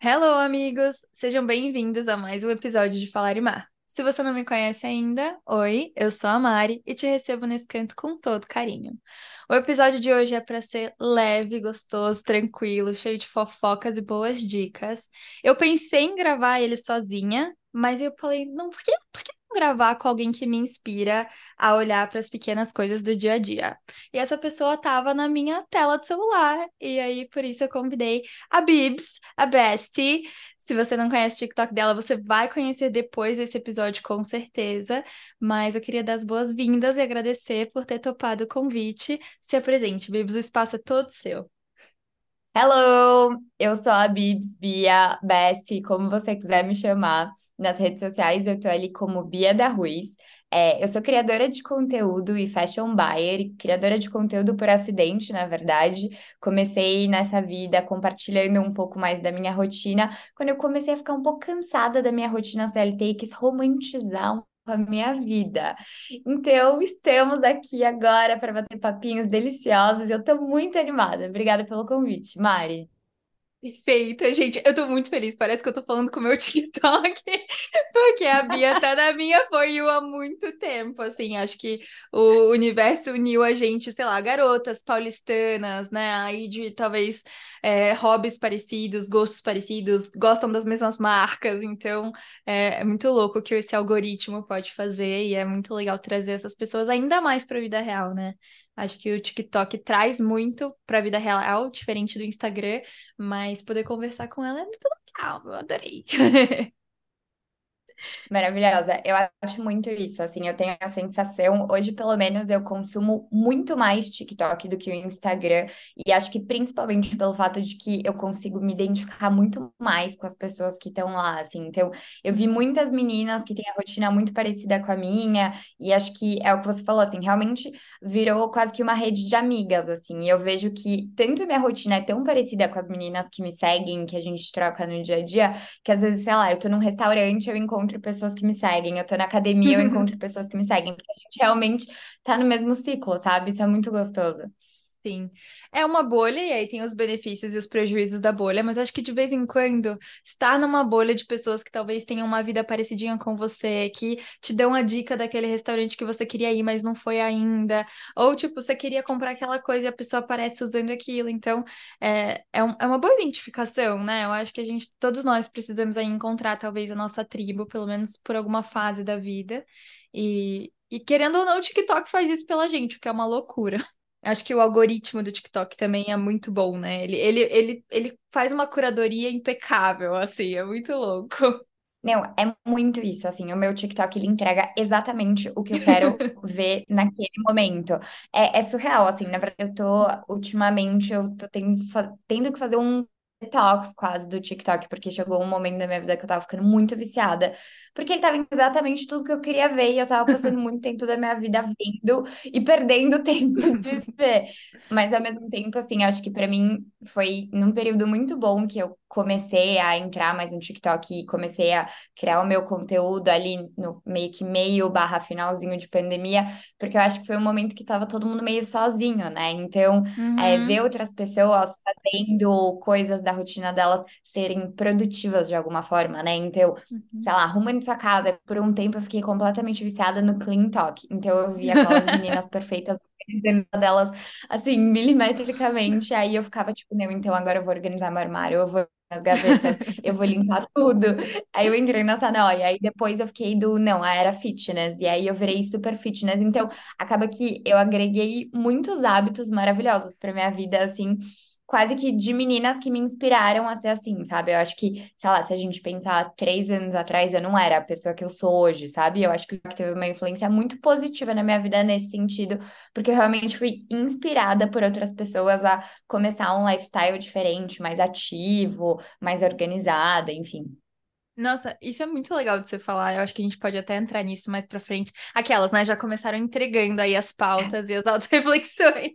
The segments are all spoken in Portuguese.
Hello, amigos! Sejam bem-vindos a mais um episódio de Falar e Mar. Se você não me conhece ainda, oi, eu sou a Mari e te recebo nesse canto com todo carinho. O episódio de hoje é para ser leve, gostoso, tranquilo, cheio de fofocas e boas dicas. Eu pensei em gravar ele sozinha, mas eu falei, não, por que, por que gravar com alguém que me inspira a olhar para as pequenas coisas do dia a dia. E essa pessoa estava na minha tela do celular, e aí por isso eu convidei a Bibs, a Bestie. Se você não conhece o TikTok dela, você vai conhecer depois desse episódio com certeza. Mas eu queria dar as boas-vindas e agradecer por ter topado o convite. Se apresente, Bibs, o espaço é todo seu. Hello! Eu sou a Bibs, Bia, Best, como você quiser me chamar. Nas redes sociais eu tô ali como Bia da Ruiz. É, eu sou criadora de conteúdo e fashion buyer, criadora de conteúdo por acidente, na verdade. Comecei nessa vida compartilhando um pouco mais da minha rotina, quando eu comecei a ficar um pouco cansada da minha rotina CLT e quis romantizar um a minha vida. Então, estamos aqui agora para bater papinhos deliciosos. Eu estou muito animada. Obrigada pelo convite, Mari. Perfeita, gente. Eu tô muito feliz. Parece que eu tô falando com o meu TikTok, porque a Bia tá na minha For You há muito tempo. Assim, acho que o universo uniu a gente, sei lá, garotas paulistanas, né? Aí de talvez é, hobbies parecidos, gostos parecidos, gostam das mesmas marcas. Então é, é muito louco o que esse algoritmo pode fazer e é muito legal trazer essas pessoas ainda mais para a vida real, né? Acho que o TikTok traz muito para a vida real, diferente do Instagram, mas poder conversar com ela é muito legal, eu adorei. Maravilhosa. Eu acho muito isso, assim, eu tenho a sensação, hoje pelo menos eu consumo muito mais TikTok do que o Instagram, e acho que principalmente pelo fato de que eu consigo me identificar muito mais com as pessoas que estão lá, assim. Então, eu vi muitas meninas que têm a rotina muito parecida com a minha, e acho que é o que você falou, assim, realmente virou quase que uma rede de amigas, assim. E eu vejo que tanto minha rotina é tão parecida com as meninas que me seguem, que a gente troca no dia a dia, que às vezes, sei lá, eu tô num restaurante, eu encontro pessoas pessoas que me seguem, eu tô na academia, eu encontro pessoas que me seguem, porque a gente realmente tá no mesmo ciclo, sabe? Isso é muito gostoso. Sim. É uma bolha, e aí tem os benefícios e os prejuízos da bolha, mas acho que de vez em quando estar numa bolha de pessoas que talvez tenham uma vida parecidinha com você, que te dão a dica daquele restaurante que você queria ir, mas não foi ainda, ou tipo, você queria comprar aquela coisa e a pessoa aparece usando aquilo. Então, é, é, um, é uma boa identificação, né? Eu acho que a gente, todos nós precisamos aí encontrar talvez a nossa tribo, pelo menos por alguma fase da vida. E, e querendo ou não, o TikTok faz isso pela gente, o que é uma loucura. Acho que o algoritmo do TikTok também é muito bom, né? Ele, ele, ele, ele faz uma curadoria impecável, assim, é muito louco. Não, é muito isso, assim, o meu TikTok, ele entrega exatamente o que eu quero ver naquele momento. É, é surreal, assim, na verdade, eu tô, ultimamente, eu tô tendo, tendo que fazer um detox quase do TikTok, porque chegou um momento da minha vida que eu tava ficando muito viciada, porque ele tava exatamente tudo que eu queria ver e eu tava passando muito tempo da minha vida vendo e perdendo tempo de ver. Mas ao mesmo tempo, assim, acho que para mim foi num período muito bom que eu comecei a entrar mais no TikTok e comecei a criar o meu conteúdo ali no meio que meio barra finalzinho de pandemia, porque eu acho que foi um momento que tava todo mundo meio sozinho, né? Então, uhum. é, ver outras pessoas fazendo coisas da rotina delas serem produtivas de alguma forma, né? Então, uhum. sei lá, arrumando sua casa. Por um tempo eu fiquei completamente viciada no Clean Talk. Então, eu via aquelas meninas perfeitas delas, assim, milimetricamente. Aí eu ficava tipo, não, então agora eu vou organizar meu armário, eu vou nas gavetas, eu vou limpar tudo. Aí eu entrei nessa noia, aí depois eu fiquei do, não, a era fitness, e aí eu virei super fitness. Então, acaba que eu agreguei muitos hábitos maravilhosos para minha vida, assim, quase que de meninas que me inspiraram a ser assim, sabe? Eu acho que, sei lá, se a gente pensar três anos atrás, eu não era a pessoa que eu sou hoje, sabe? Eu acho que teve uma influência muito positiva na minha vida nesse sentido, porque eu realmente fui inspirada por outras pessoas a começar um lifestyle diferente, mais ativo, mais organizada, enfim. Nossa, isso é muito legal de você falar. Eu acho que a gente pode até entrar nisso mais pra frente. Aquelas, né, já começaram entregando aí as pautas e as auto-reflexões.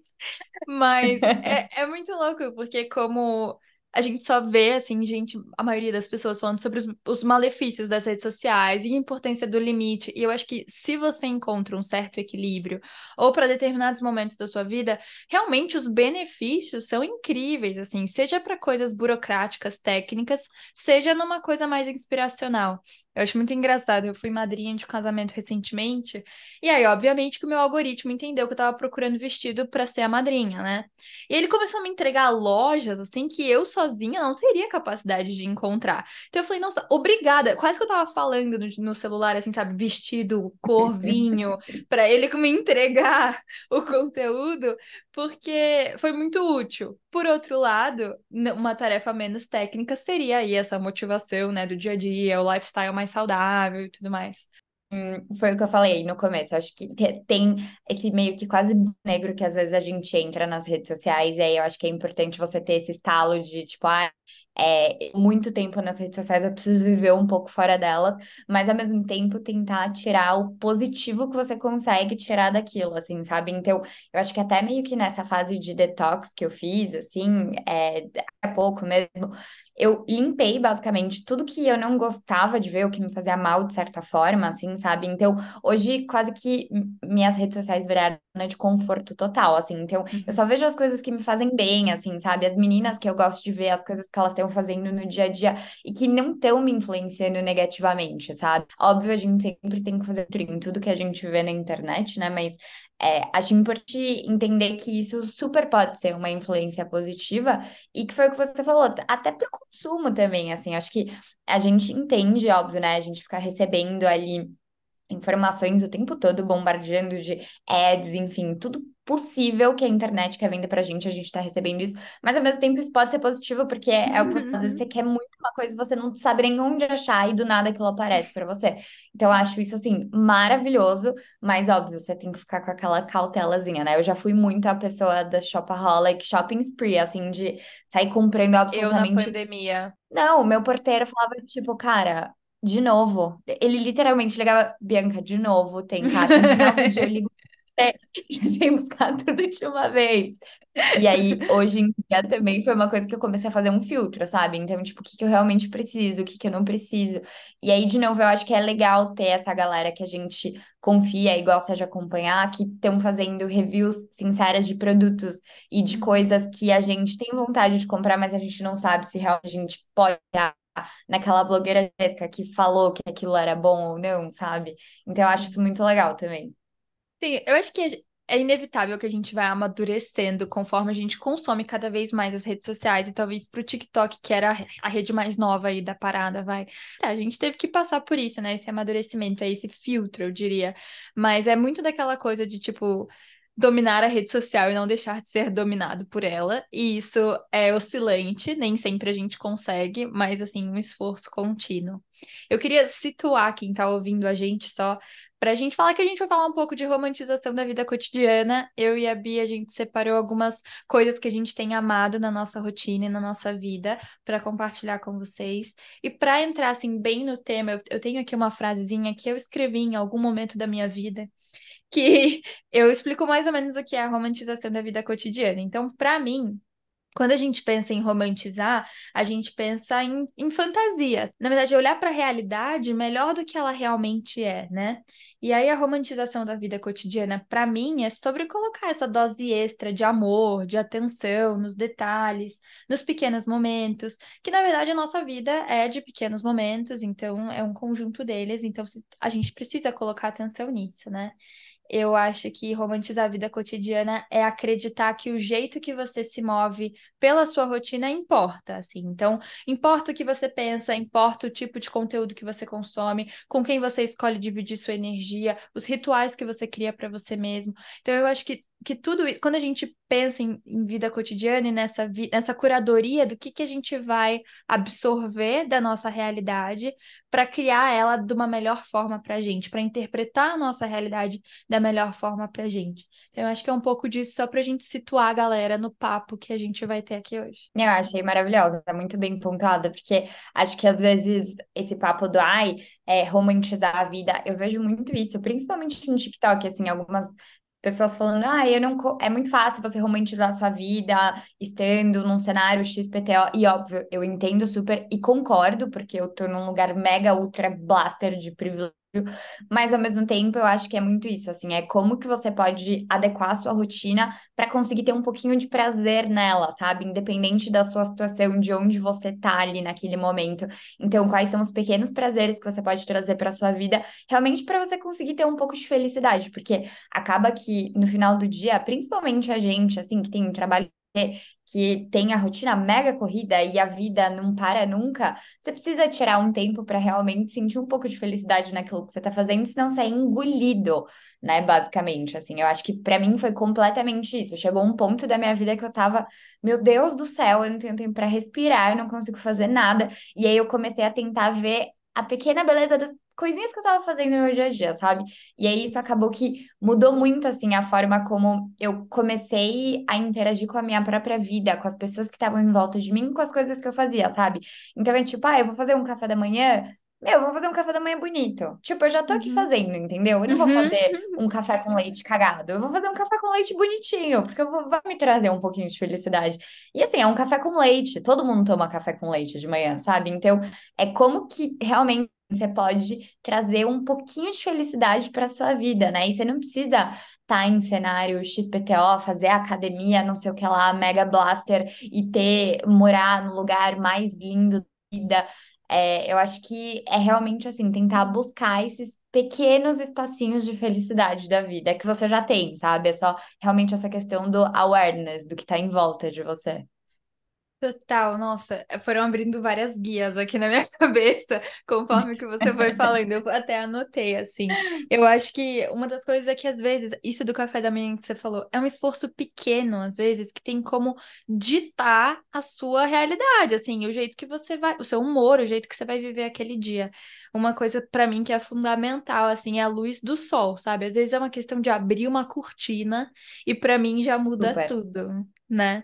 Mas é, é muito louco, porque como a gente só vê, assim, gente, a maioria das pessoas falando sobre os, os, malefícios das redes sociais e a importância do limite. E eu acho que se você encontra um certo equilíbrio, ou para determinados momentos da sua vida, realmente os benefícios são incríveis, assim, seja para coisas burocráticas, técnicas, seja numa coisa mais inspiracional. Eu acho muito engraçado. Eu fui madrinha de um casamento recentemente, e aí, obviamente, que o meu algoritmo entendeu que eu tava procurando vestido para ser a madrinha, né? E ele começou a me entregar lojas, assim, que eu sozinha não teria capacidade de encontrar. Então eu falei, nossa, obrigada. Quase que eu tava falando no, no celular, assim, sabe, vestido, cor, vinho, para ele me entregar o conteúdo, porque foi muito útil. Por outro lado, uma tarefa menos técnica seria aí essa motivação, né, do dia a dia, o lifestyle mais saudável e tudo mais. Hum, foi o que eu falei no começo. Acho que tem esse meio que quase negro que às vezes a gente entra nas redes sociais, e aí eu acho que é importante você ter esse estalo de tipo, ah, é, muito tempo nas redes sociais, eu preciso viver um pouco fora delas, mas ao mesmo tempo tentar tirar o positivo que você consegue tirar daquilo, assim, sabe? Então, eu acho que até meio que nessa fase de detox que eu fiz, assim, é, há pouco mesmo, eu limpei basicamente tudo que eu não gostava de ver, o que me fazia mal de certa forma, assim, sabe? Então, hoje quase que minhas redes sociais viraram de conforto total, assim. Então, uhum. eu só vejo as coisas que me fazem bem, assim, sabe? As meninas que eu gosto de ver, as coisas que elas têm estão fazendo no dia a dia e que não estão me influenciando negativamente, sabe? Óbvio, a gente sempre tem que fazer em tudo que a gente vê na internet, né? Mas é, acho importante entender que isso super pode ser uma influência positiva e que foi o que você falou, até para o consumo também, assim, acho que a gente entende, óbvio, né? A gente fica recebendo ali informações o tempo todo, bombardeando de ads, enfim, tudo possível que a internet quer vender pra gente, a gente tá recebendo isso, mas ao mesmo tempo isso pode ser positivo, porque é, é às vezes você quer muito uma coisa e você não sabe nem onde achar e do nada aquilo aparece para você. Então eu acho isso assim maravilhoso, mas óbvio, você tem que ficar com aquela cautelazinha, né? Eu já fui muito a pessoa da shopaholic, shopping spree, assim, de sair comprando absolutamente. Eu na pandemia. Não, o meu porteiro falava tipo, cara, de novo. Ele literalmente ligava, Bianca, de novo, tem caixa no final do dia, eu ligo é, vem buscar tudo de uma vez. E aí, hoje em dia também foi uma coisa que eu comecei a fazer um filtro, sabe? Então, tipo, o que, que eu realmente preciso, o que, que eu não preciso. E aí, de novo, eu acho que é legal ter essa galera que a gente confia e gosta de acompanhar, que estão fazendo reviews sinceras de produtos e de uhum. coisas que a gente tem vontade de comprar, mas a gente não sabe se realmente a gente pode naquela blogueira Jéssica que falou que aquilo era bom ou não, sabe? Então eu acho isso muito legal também. Sim, eu acho que é inevitável que a gente vai amadurecendo conforme a gente consome cada vez mais as redes sociais e talvez pro TikTok, que era a rede mais nova aí da parada, vai. Tá, a gente teve que passar por isso, né? Esse amadurecimento, esse filtro, eu diria. Mas é muito daquela coisa de tipo dominar a rede social e não deixar de ser dominado por ela. E isso é oscilante, nem sempre a gente consegue, mas assim, um esforço contínuo. Eu queria situar quem está ouvindo a gente só para a gente falar que a gente vai falar um pouco de romantização da vida cotidiana. Eu e a Bia, a gente separou algumas coisas que a gente tem amado na nossa rotina e na nossa vida para compartilhar com vocês. E para entrar assim bem no tema, eu, tenho aqui uma frasezinha que eu escrevi em algum momento da minha vida que eu explico mais ou menos o que é a romantização da vida cotidiana. Então, para mim, quando a gente pensa em romantizar, a gente pensa em, em fantasias. Na verdade, olhar para a realidade melhor do que ela realmente é, né? E aí a romantização da vida cotidiana, para mim, é sobre colocar essa dose extra de amor, de atenção nos detalhes, nos pequenos momentos, que na verdade a nossa vida é de pequenos momentos, então é um conjunto deles, então a gente precisa colocar atenção nisso, né? Eu acho que romantizar a vida cotidiana é acreditar que o jeito que você se move pela sua rotina importa, assim. Então, importa o que você pensa, importa o tipo de conteúdo que você consome, com quem você escolhe dividir sua energia, os rituais que você cria para você mesmo. Então, eu acho que que tudo isso, quando a gente pensa em, em vida cotidiana e nessa, vi, nessa curadoria do que, que a gente vai absorver da nossa realidade para criar ela de uma melhor forma para a gente, para interpretar a nossa realidade da melhor forma para a gente. Então, eu acho que é um pouco disso só para a gente situar a galera no papo que a gente vai ter aqui hoje. Eu achei maravilhosa, tá muito bem pontuada, porque acho que às vezes esse papo do ai, é, romantizar a vida, eu vejo muito isso, principalmente no TikTok, assim, algumas pessoas falando, ah, eu não. É muito fácil você romantizar a sua vida estando num cenário XPTO. E óbvio, eu entendo super e concordo, porque eu tô num lugar mega ultra blaster de privilégio mas ao mesmo tempo eu acho que é muito isso, assim, é como que você pode adequar a sua rotina para conseguir ter um pouquinho de prazer nela, sabe? Independente da sua situação, de onde você tá ali naquele momento. Então, quais são os pequenos prazeres que você pode trazer para sua vida, realmente para você conseguir ter um pouco de felicidade, porque acaba que no final do dia, principalmente a gente, assim, que tem um trabalho que tem a rotina mega corrida e a vida não para nunca, você precisa tirar um tempo para realmente sentir um pouco de felicidade naquilo que você está fazendo, senão você é engolido, né? Basicamente, assim, eu acho que para mim foi completamente isso. Chegou um ponto da minha vida que eu tava, meu Deus do céu, eu não tenho tempo para respirar, eu não consigo fazer nada. E aí eu comecei a tentar ver a pequena beleza das coisinhas que eu estava fazendo no meu dia a dia, sabe? E aí isso acabou que mudou muito, assim, a forma como eu comecei a interagir com a minha própria vida, com as pessoas que estavam em volta de mim, com as coisas que eu fazia, sabe? Então é tipo, ah, eu vou fazer um café da manhã, meu, eu vou fazer um café da manhã bonito. Tipo, eu já tô aqui uhum. fazendo, entendeu? Eu não vou uhum. fazer um café com leite cagado. Eu vou fazer um café com leite bonitinho, porque vou, vai me trazer um pouquinho de felicidade. E assim, é um café com leite. Todo mundo toma café com leite de manhã, sabe? Então, é como que realmente você pode trazer um pouquinho de felicidade para sua vida, né? E você não precisa estar tá em cenário XPTO, fazer academia, não sei o que lá, mega blaster e ter morar no lugar mais lindo da vida. É, eu acho que é realmente assim, tentar buscar esses pequenos espacinhos de felicidade da vida que você já tem, sabe? É só realmente essa questão do awareness, do que está em volta de você. Total, nossa, foram abrindo várias guias aqui na minha cabeça, conforme que você foi falando, eu até anotei, assim. Eu acho que uma das coisas é que, às vezes, isso do café da manhã que você falou, é um esforço pequeno, às vezes, que tem como ditar a sua realidade, assim, o jeito que você vai, o seu humor, o jeito que você vai viver aquele dia. Uma coisa, para mim, que é fundamental, assim, é a luz do sol, sabe? Às vezes é uma questão de abrir uma cortina e, para mim, já muda Super. tudo, né?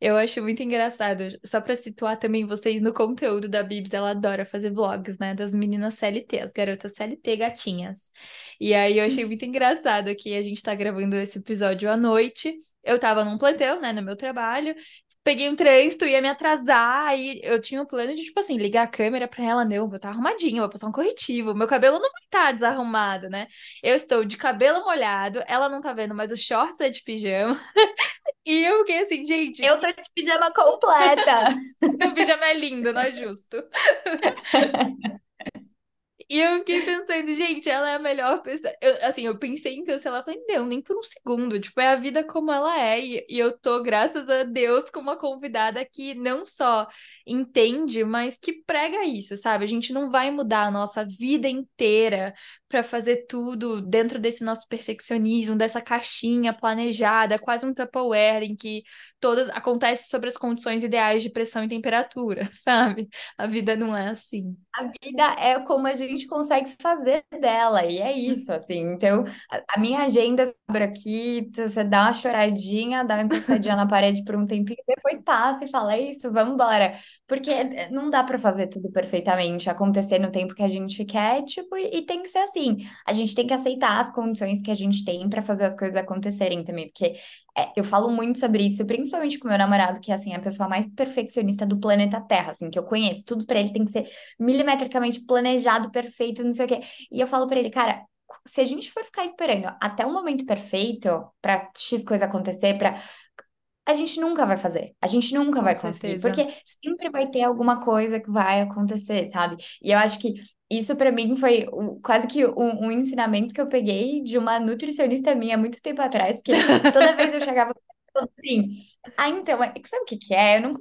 Eu acho muito engraçado. Só para situar também vocês no conteúdo da Bibs, ela adora fazer vlogs, né? Das meninas CLT, as garotas CLT gatinhas. E aí eu achei muito engraçado que a gente tá gravando esse episódio à noite. Eu tava num plantão, né, no meu trabalho. Peguei um trânsito, ia me atrasar, aí eu tinha um plano de, tipo assim, ligar a câmera pra ela, não, vou estar tá arrumadinha, vou passar um corretivo, meu cabelo não vai estar tá desarrumado, né? Eu estou de cabelo molhado, ela não tá vendo, mas os shorts é de pijama, E eu fiquei assim, gente. Eu tô de pijama completa. Meu pijama é lindo, não é justo. E eu fiquei pensando, gente, ela é a melhor pessoa. Eu, assim, eu pensei em cancelar, falei, não, nem por um segundo. Tipo, é a vida como ela é. E, e eu tô, graças a Deus, com uma convidada que não só entende, mas que prega isso, sabe? A gente não vai mudar a nossa vida inteira para fazer tudo dentro desse nosso perfeccionismo, dessa caixinha planejada, quase um Tupperware em que todas acontece sobre as condições ideais de pressão e temperatura, sabe? A vida não é assim. A vida é como a gente consegue fazer dela, e é isso, assim. Então, a, minha agenda sobre aqui, você dá uma choradinha, dá uma encostadinha na parede por um tempinho, depois passa e fala, é isso, vamos embora. Porque não dá para fazer tudo perfeitamente, acontecer no tempo que a gente quer, tipo, e, e tem que ser assim a gente tem que aceitar as condições que a gente tem para fazer as coisas acontecerem também, porque é, eu falo muito sobre isso, principalmente com meu namorado, que é assim, a pessoa mais perfeccionista do planeta Terra, assim, que eu conheço. Tudo para ele tem que ser milimetricamente planejado, perfeito, não sei o quê. E eu falo para ele, cara, se a gente for ficar esperando até o momento perfeito para X coisa acontecer, para a gente nunca vai fazer. A gente nunca Com vai conseguir, certeza. porque sempre vai ter alguma coisa que vai acontecer, sabe? E eu acho que isso para mim foi quase que um, um, ensinamento que eu peguei de uma nutricionista minha muito tempo atrás, porque toda vez eu chegava assim, ah, então, é, sabe o que que é? Eu não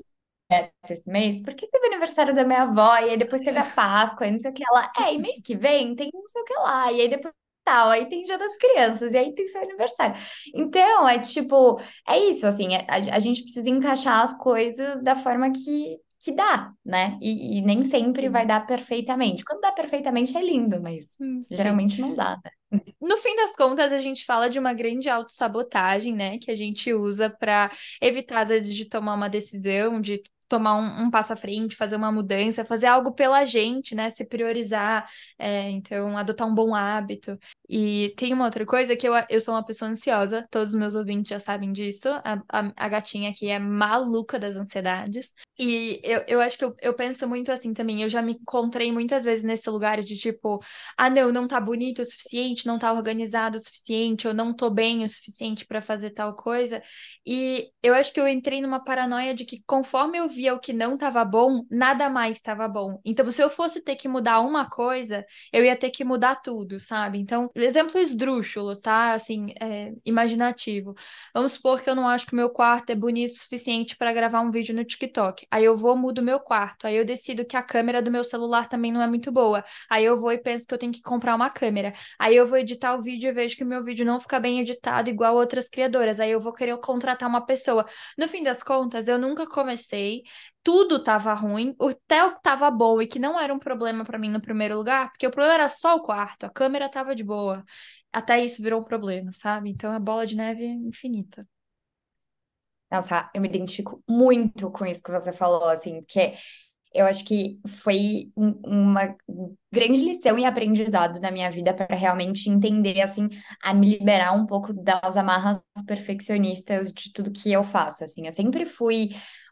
esse mês, porque teve aniversário da minha avó, e aí depois teve a Páscoa, e não sei o que lá. É, e mês que vem tem não sei o que lá, e aí depois tal, aí tem Dia das Crianças, e aí tem seu aniversário. Então, é tipo, é isso, assim, é, a, a gente precisa encaixar as coisas da forma que, que dá, né? E, e, nem sempre vai dar perfeitamente. Quando dá perfeitamente é lindo, mas hum, Sim. geralmente não dá, né? No fim das contas, a gente fala de uma grande autossabotagem, né? Que a gente usa para evitar, às vezes, de tomar uma decisão, de tomar um, um, passo à frente, fazer uma mudança, fazer algo pela gente, né? Se priorizar, é, então adotar um bom hábito. E tem uma outra coisa que eu, eu sou uma pessoa ansiosa, todos os meus ouvintes já sabem disso. A, a, a gatinha aqui é maluca das ansiedades. E eu, eu acho que eu, eu penso muito assim também. Eu já me encontrei muitas vezes nesse lugar de tipo, ah, não, não tá bonito o suficiente, não tá organizado o suficiente, ou não tô bem o suficiente para fazer tal coisa. E eu acho que eu entrei numa paranoia de que conforme eu via o que não tava bom, nada mais estava bom. Então, se eu fosse ter que mudar uma coisa, eu ia ter que mudar tudo, sabe? Então, exemplo esdrúxulo, tá? Assim, é, imaginativo. Vamos supor que eu não acho que o meu quarto é bonito o suficiente para gravar um vídeo no TikTok. Aí eu vou, mudo meu quarto. Aí eu decido que a câmera do meu celular também não é muito boa. Aí eu vou e penso que eu tenho que comprar uma câmera. Aí eu vou editar o vídeo e vejo que o meu vídeo não fica bem editado igual outras criadoras. Aí eu vou querer contratar uma pessoa. No fim das contas, eu nunca comecei tudo tava ruim, o Theo tava bom e que não era um problema para mim no primeiro lugar, porque o problema era só o quarto, a câmera tava de boa. Até isso virou um problema, sabe? Então a bola de neve é infinita. Nossa, eu me identifico muito com isso que você falou, assim, porque eu acho que foi uma grande lição e aprendizado na minha vida para realmente entender, assim, a me liberar um pouco das amarras perfeccionistas de tudo que eu faço, assim. Eu sempre fui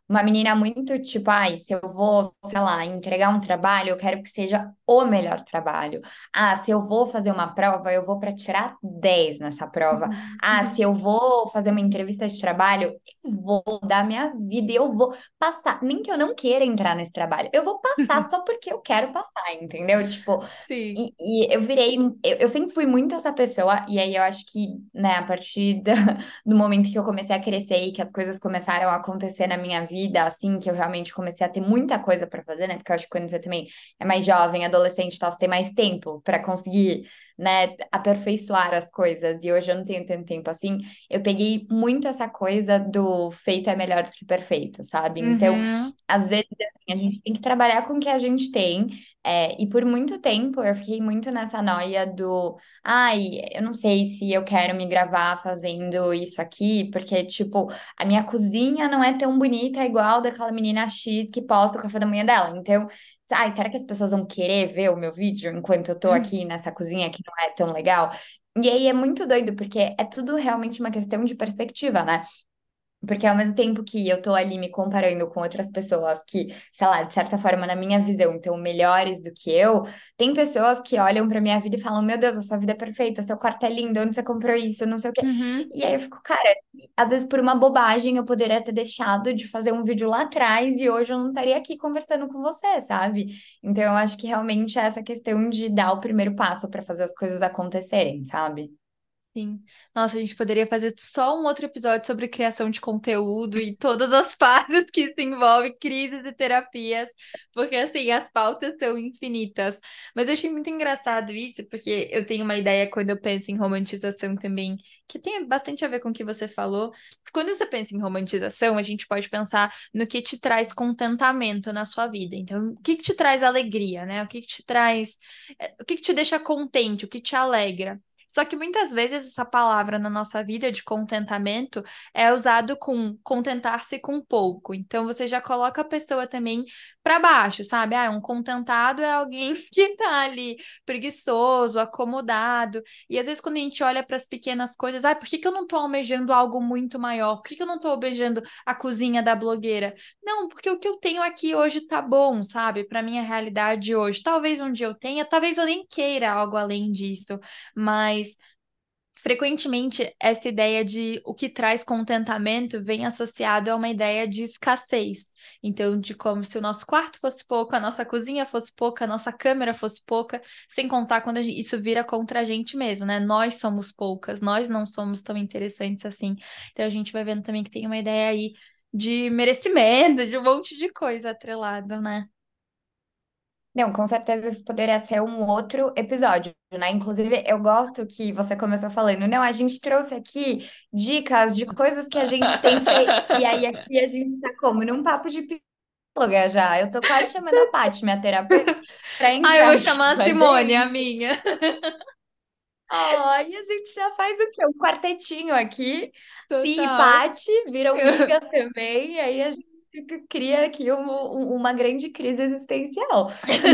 uma menina muito tipo, ai, se eu vou, sei lá, entregar um trabalho, eu quero que seja o melhor trabalho. Ah, se eu vou fazer uma prova, eu vou para tirar 10 nessa prova. Ah, se eu vou fazer uma entrevista de trabalho, eu vou dar minha vida eu vou passar. Nem que eu não queira entrar nesse trabalho, eu vou passar só porque eu quero passar, entendeu? Tipo, Sim. E, e eu virei, eu, eu, sempre fui muito essa pessoa, e aí eu acho que, né, a partir da, do momento que eu comecei a crescer e que as coisas começaram a acontecer na minha vida, vida, assim, que eu realmente comecei a ter muita coisa para fazer, né? Porque eu acho que quando você também é mais jovem, adolescente e tal, você tem mais tempo para conseguir, né, aperfeiçoar as coisas. E hoje eu não tenho tanto tempo assim. Eu peguei muito essa coisa do feito é melhor do que perfeito, sabe? Então, uhum. às vezes, assim, a gente tem que trabalhar com o que a gente tem. É, e por muito tempo eu fiquei muito nessa noia do ai, eu não sei se eu quero me gravar fazendo isso aqui, porque, tipo, a minha cozinha não é tão bonita igual daquela menina X que posta o café da manhã dela. Então, ai, será que as pessoas vão querer ver o meu vídeo enquanto eu tô hum. aqui nessa cozinha que não é tão legal? E aí é muito doido, porque é tudo realmente uma questão de perspectiva, né? Porque ao mesmo tempo que eu tô ali me comparando com outras pessoas que, sei lá, de certa forma, na minha visão, estão melhores do que eu, tem pessoas que olham pra minha vida e falam: Meu Deus, a sua vida é perfeita, seu quarto é lindo, onde você comprou isso, não sei o quê. Uhum. E aí eu fico, cara, às vezes por uma bobagem eu poderia ter deixado de fazer um vídeo lá atrás e hoje eu não estaria aqui conversando com você, sabe? Então eu acho que realmente é essa questão de dar o primeiro passo para fazer as coisas acontecerem, sabe? Sim. Nossa, a gente poderia fazer só um outro episódio sobre criação de conteúdo e todas as fases que se envolvem, crises e terapias, porque assim, as pautas são infinitas. Mas eu achei muito engraçado isso, porque eu tenho uma ideia quando eu penso em romantização também, que tem bastante a ver com o que você falou. Quando você pensa em romantização, a gente pode pensar no que te traz contentamento na sua vida. Então, o que, que te traz alegria, né? O que, que te traz. Eh, o que, que te deixa contente, o que te alegra. Só que muitas vezes essa palavra na nossa vida de contentamento é usado com contentar-se com pouco. Então você já coloca a pessoa também para baixo, sabe? Ah, um contentado é alguém que tá ali preguiçoso, acomodado. E às vezes quando a gente olha para as pequenas coisas, ah, por que, que eu não tô almejando algo muito maior? Por que, que eu não tô almejando a cozinha da blogueira? Não, porque o que eu tenho aqui hoje tá bom, sabe? Para minha realidade hoje. Talvez um dia eu tenha, talvez eu nem queira algo além disso, mas mas frequentemente essa ideia de o que traz contentamento vem associado a uma ideia de escassez. Então, de como se o nosso quarto fosse pouco, a nossa cozinha fosse pouca, a nossa câmera fosse pouca, sem contar quando gente, isso vira contra a gente mesmo, né? Nós somos poucas, nós não somos tão interessantes assim. Então, a gente vai vendo também que tem uma ideia aí de merecimento, de um monte de coisa atrelada, né? Não, com certeza isso poderia ser um outro episódio, né? Inclusive, eu gosto que você começou falando, não, a gente trouxe aqui dicas de coisas que a gente tem feito. E aí aqui a gente tá como? Num papo de psicóloga já. Eu tô quase chamando a Paty, minha terapeuta, pra entrar. Ah, eu vou chamar a Simone, a minha. Ai, a gente já faz o quê? Um quartetinho aqui. Total. Sim, Paty, viram amigas também, e aí a gente cria aqui uma, uma grande crise existencial.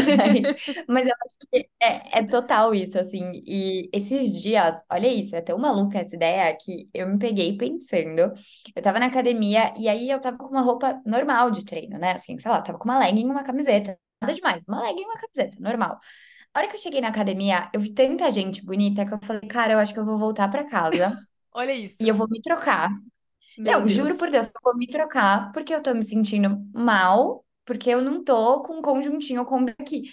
Mas, mas eu acho que é, é total isso, assim. E esses dias, olha isso, é tão maluca essa ideia que eu me peguei pensando. Eu tava na academia e aí eu tava com uma roupa normal de treino, né? Assim, sei lá, tava com uma legging e uma camiseta. Nada demais, uma legging e uma camiseta, normal. A hora que eu cheguei na academia, eu vi tanta gente bonita que eu falei, cara, eu acho que eu vou voltar pra casa Olha isso. e eu vou me trocar. Meu Não, juro Deus. por Deus, eu vou me trocar porque eu tô me sentindo mal, porque eu não tô com um conjuntinho com aqui.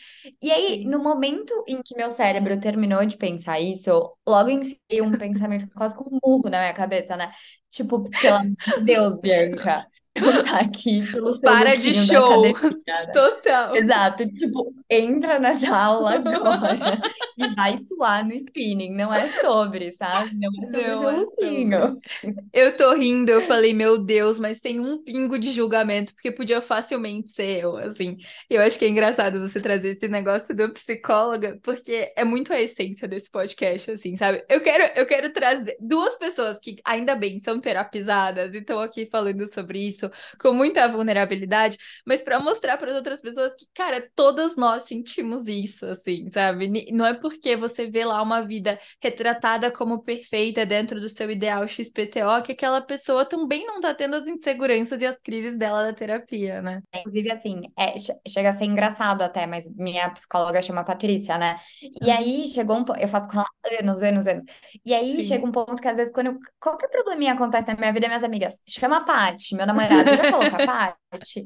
E aí, no momento em que meu cérebro terminou de pensar isso, logo em seguida um pensamento quase com um murro na minha cabeça, né? Tipo, pelo amor de Deus, Bianca, tá aqui pelo seu Para de show. academia, né? Total. Exato, tipo, entra nessa aula agora e vai suar no spinning. Não é sobre, sabe? Não é sobre Não é sobre. Eu tô rindo, eu falei, meu Deus, mas tem um pingo de julgamento, porque podia facilmente ser eu, assim. Eu acho que é engraçado você trazer esse negócio do psicóloga, porque é muito a essência desse podcast, assim, sabe? Eu quero, eu quero trazer duas pessoas que, ainda bem, são terapizadas e estão aqui falando sobre isso com muita vulnerabilidade, mas para mostrar para as outras pessoas que, cara, todas nós sentimos isso, assim, sabe? Não é porque você vê lá uma vida retratada como perfeita dentro do seu ideal XPTO que aquela pessoa também não tá tendo as inseguranças e as crises dela da terapia, né? Inclusive, assim, é, che- chega a ser engraçado até, mas minha psicóloga chama Patrícia, né? E aí chegou um ponto, eu faço com ela anos, anos, anos. E aí chega Sim. um ponto que às vezes, quando eu- qualquer probleminha acontece na minha vida, minhas amigas, chama a Paty, meu namorado, já falou com a Paty?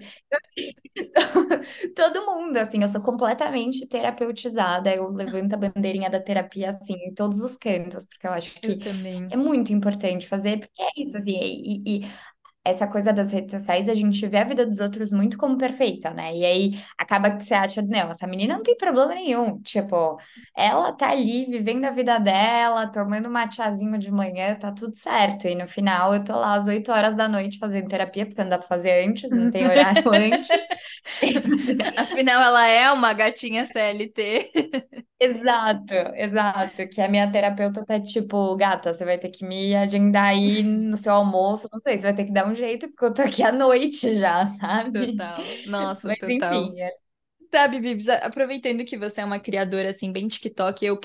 Todo mundo, assim, eu sou completamente terapeutizada, eu levanto a bandeirinha da terapia, assim, em todos os cantos, porque eu acho Eu que também. é muito importante fazer, porque é isso, assim, e, e essa coisa das redes sociais, a gente vê a vida dos outros muito como perfeita, né? E aí acaba que você acha, não, essa menina não tem problema nenhum. Tipo, ela tá ali vivendo a vida dela, tomando um chazinho de manhã, tá tudo certo. E no final eu tô lá às 8 horas da noite fazendo terapia, porque não dá pra fazer antes, não tem horário antes. Afinal, ela é uma gatinha CLT. Exato, exato. Que a minha terapeuta tá tipo, gata, você vai ter que me agendar aí no seu almoço, não sei, você vai ter que dar um jeito, porque eu tô aqui à noite já, sabe? Total. Nossa, Mas total. enfim, é Sabe, Bibs, aproveitando que você é uma criadora assim bem TikTok, eu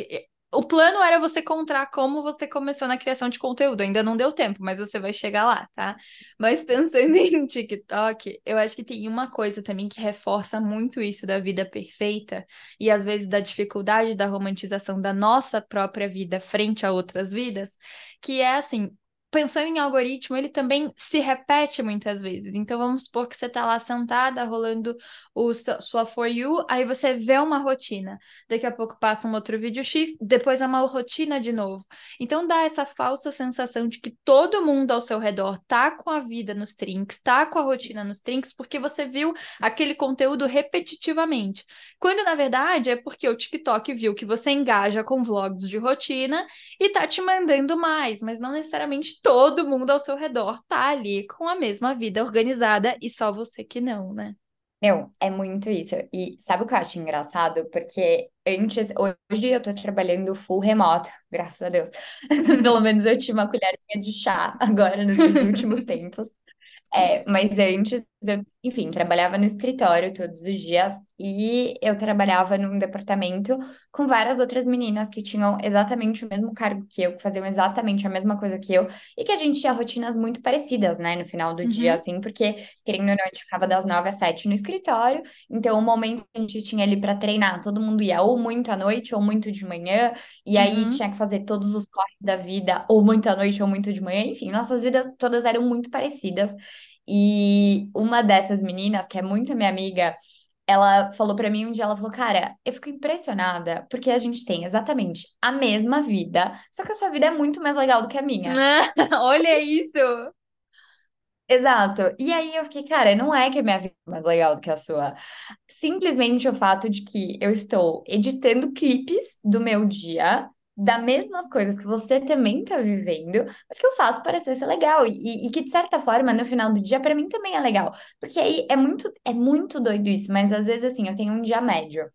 o plano era você contar como você começou na criação de conteúdo. Ainda não deu tempo, mas você vai chegar lá, tá? Mas pensando em TikTok, eu acho que tem uma coisa também que reforça muito isso da vida perfeita e às vezes da dificuldade da romantização da nossa própria vida frente a outras vidas, que é assim, Pensando em algoritmo, ele também se repete muitas vezes. Então, vamos supor que você está lá sentada, rolando o su- sua For You, aí você vê uma rotina. Daqui a pouco passa um outro vídeo X, depois é uma rotina de novo. Então dá essa falsa sensação de que todo mundo ao seu redor tá com a vida nos trinks, tá com a rotina nos trinks, porque você viu aquele conteúdo repetitivamente. Quando na verdade é porque o TikTok viu que você engaja com vlogs de rotina e tá te mandando mais, mas não necessariamente todo mundo ao seu redor tá ali com a mesma vida organizada e só você que não, né? Não, é muito isso. E sabe o que eu acho engraçado? Porque antes, hoje eu tô trabalhando full remoto, graças a Deus. Pelo menos eu tinha uma colherzinha de chá agora nesses últimos tempos. É, mas antes, eu, enfim, trabalhava no escritório todos os dias e eu trabalhava num departamento com várias outras meninas que tinham exatamente o mesmo cargo que eu, que faziam exatamente a mesma coisa que eu, e que a gente tinha rotinas muito parecidas, né, no final do dia, Uhum, assim, porque, querendo ou não, a gente ficava das nove às sete no escritório, então o momento que a gente tinha ali para treinar, todo mundo ia ou muito à noite ou muito de manhã, e aí uhum. tinha que fazer todos os corres da vida, ou muito à noite ou muito de manhã, enfim, nossas vidas todas eram muito parecidas. E uma dessas meninas, que é muito minha amiga, ela falou pra mim um dia, ela falou, cara, eu fico impressionada porque a gente tem exatamente a mesma vida, só que a sua vida é muito mais legal do que a minha. Olha isso! Exato. E aí eu fiquei, cara, não é que a minha vida é mais legal do que a sua. Simplesmente o fato de que eu estou editando clipes do meu dia, das mesmas coisas que você também tá vivendo, mas que eu faço parecer ser legal. E, e que, de certa forma, no final do dia, pra mim também é legal. Porque aí é muito, é muito doido isso, mas às vezes, assim, eu tenho um dia médio.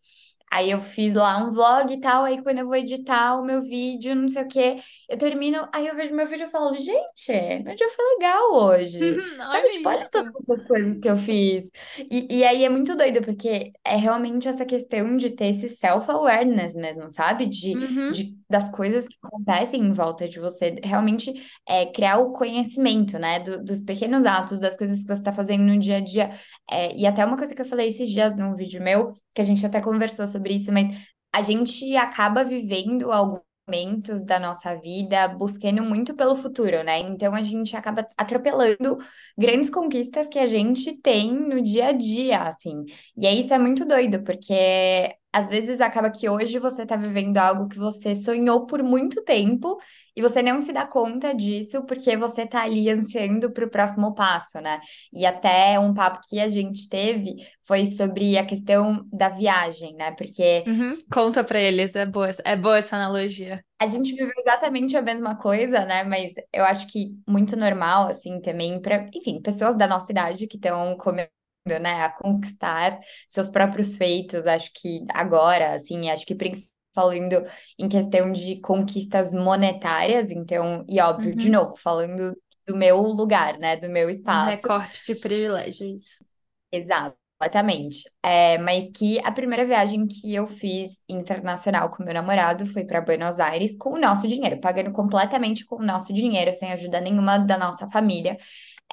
Aí eu fiz lá um vlog e tal, aí quando eu vou editar o meu vídeo, não sei o quê, eu termino, aí eu vejo meu vídeo e falo, gente, meu dia foi legal hoje. Sabe, tipo, olha todas essas coisas que eu fiz. E, e aí é muito doido, porque é realmente essa questão de ter esse self-awareness mesmo, sabe? De, Uhum, de, das coisas que acontecem em volta de você, realmente é, criar o conhecimento, né? do- dos pequenos atos, das coisas que você está fazendo no dia a dia. É, e até uma coisa que eu falei esses dias num vídeo meu, que a gente até conversou sobre isso, mas a gente acaba vivendo alguns momentos da nossa vida buscando muito pelo futuro, né? Então a gente acaba atropelando grandes conquistas que a gente tem no dia a dia, assim. E isso é muito doido, porque às vezes acaba que hoje você tá vivendo algo que você sonhou por muito tempo e você não se dá conta disso porque você tá ali ansiando pro próximo passo, né? E até um papo que a gente teve foi sobre a questão da viagem, né? Porque uhum. Conta pra eles, é boa, é boa essa analogia. a gente viveu exatamente a mesma coisa, né? Mas eu acho que muito normal, assim, também, para, enfim, pessoas da nossa idade que estão começando, né, a conquistar seus próprios feitos, acho que agora, assim, acho que principalmente falando em questão de conquistas monetárias, então, e óbvio, de Uhum. novo, falando do meu lugar, né, do meu Um espaço. recorte de privilégio, isso. Exato, completamente. É, mas que a primeira viagem que eu fiz internacional com meu namorado foi para Buenos Aires com o nosso dinheiro, pagando completamente com o nosso dinheiro, sem ajuda nenhuma da nossa família.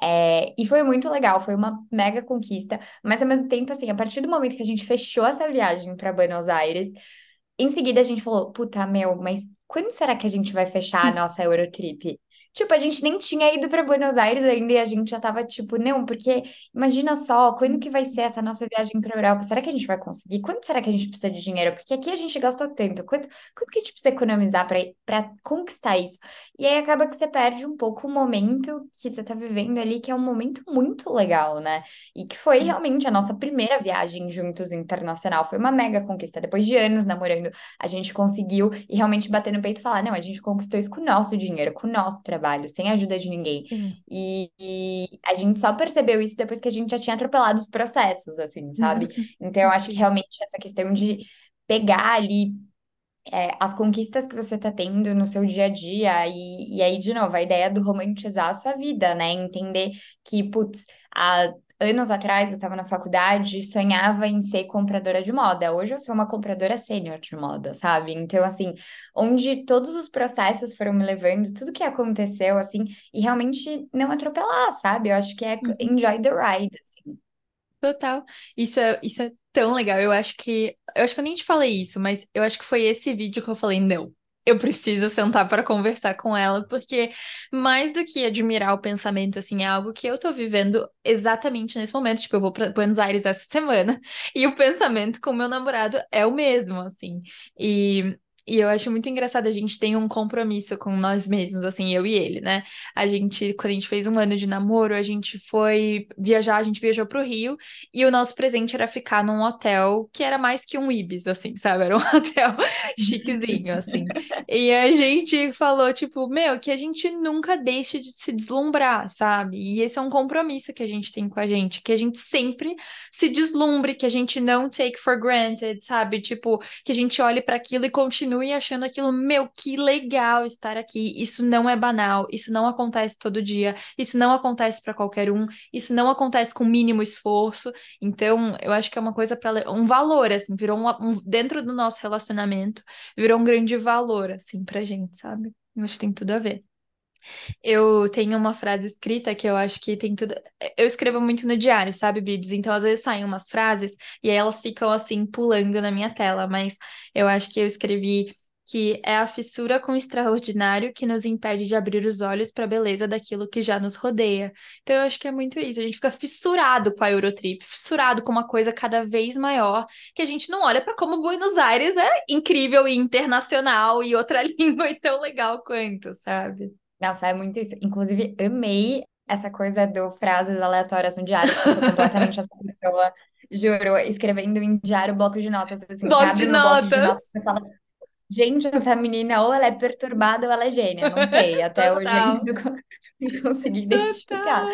É, e foi muito legal, foi uma mega conquista, mas ao mesmo tempo, assim, a partir do momento que a gente fechou essa viagem para Buenos Aires, em seguida a gente falou, puta, meu, mas quando será que a gente vai fechar a nossa Eurotrip? Tipo, a gente nem tinha ido para Buenos Aires ainda e a gente já tava tipo, não, porque imagina só, quando que vai ser essa nossa viagem para Europa? Será que a gente vai conseguir? Quanto será que a gente precisa de dinheiro? Porque aqui a gente gastou tanto. Quanto, quanto que a gente precisa economizar para conquistar isso? E aí acaba que você perde um pouco o momento que você tá vivendo ali, que é um momento muito legal, né? E que foi realmente a nossa primeira viagem juntos internacional. Foi uma mega conquista. Depois de anos namorando, a gente conseguiu e realmente bater no peito e falar: não, a gente conquistou isso com o nosso dinheiro, com o nosso trabalho, sem a ajuda de ninguém. Sim. E, e a gente só percebeu isso depois que a gente já tinha atropelado os processos, assim, sabe? Então, eu acho que realmente essa questão de pegar ali é, as conquistas que você tá tendo no seu dia a dia, e, e aí, de novo, a ideia do romantizar a sua vida, né? Entender que, putz, há anos atrás eu tava na faculdade e sonhava em ser compradora de moda. Hoje eu sou uma compradora sênior de moda, sabe? Então, assim, onde todos os processos foram me levando, tudo que aconteceu, assim, e realmente não atropelar, sabe? Eu acho que é Uhum. enjoy the ride. assim. Total. Isso é, isso é tão legal. Eu acho que. Eu acho que eu nem te falei isso, mas eu acho que foi esse vídeo que eu falei, não. Eu preciso sentar para conversar com ela, porque mais do que admirar o pensamento, assim, é algo que eu tô vivendo exatamente nesse momento. Tipo, eu vou para Buenos Aires essa semana e o pensamento com meu namorado é o mesmo, assim. E, e eu acho muito engraçado, a gente tem um compromisso com nós mesmos, assim, eu e ele, né? A gente, quando a gente fez um ano de namoro, a gente foi viajar, a gente viajou pro Rio. E o nosso presente era ficar num hotel que era mais que um Ibis, assim, sabe? Era um hotel chiquezinho, assim. E a gente falou, tipo, meu, que a gente nunca deixe de se deslumbrar, sabe? E esse é um compromisso que a gente tem com a gente, que a gente sempre se deslumbre, que a gente não take for granted, sabe? Tipo, que a gente olhe para aquilo e continue achando aquilo, meu, que legal estar aqui. Isso não é banal, isso não acontece todo dia, isso não acontece para qualquer um, isso não acontece com mínimo esforço. Então, eu acho que é uma coisa para um valor, assim, virou um, um- dentro do nosso relacionamento, virou um grande valor, assim, pra gente, sabe? Eu acho que tem tudo a ver. Eu tenho uma frase escrita que eu acho que tem tudo. Eu escrevo muito no diário, sabe, Bibs? Então, às vezes saem umas frases e aí elas ficam assim pulando na minha tela, mas eu acho que eu escrevi que é a fissura com o extraordinário que nos impede de abrir os olhos para a beleza daquilo que já nos rodeia. Então, eu acho que é muito isso. A gente fica fissurado com a Eurotrip, fissurado com uma coisa cada vez maior, que a gente não olha para como Buenos Aires é incrível e internacional e outra língua e tão legal quanto, sabe? Nossa, é muito isso. Inclusive, amei essa coisa do frases aleatórias no diário, porque eu sou completamente essa pessoa, juro, escrevendo em diário bloco de notas, assim, Bloco de meu bloco de notas. notas, você fala, gente, essa menina ou ela é perturbada ou ela é gênia, não sei, até hoje ainda não consegui identificar.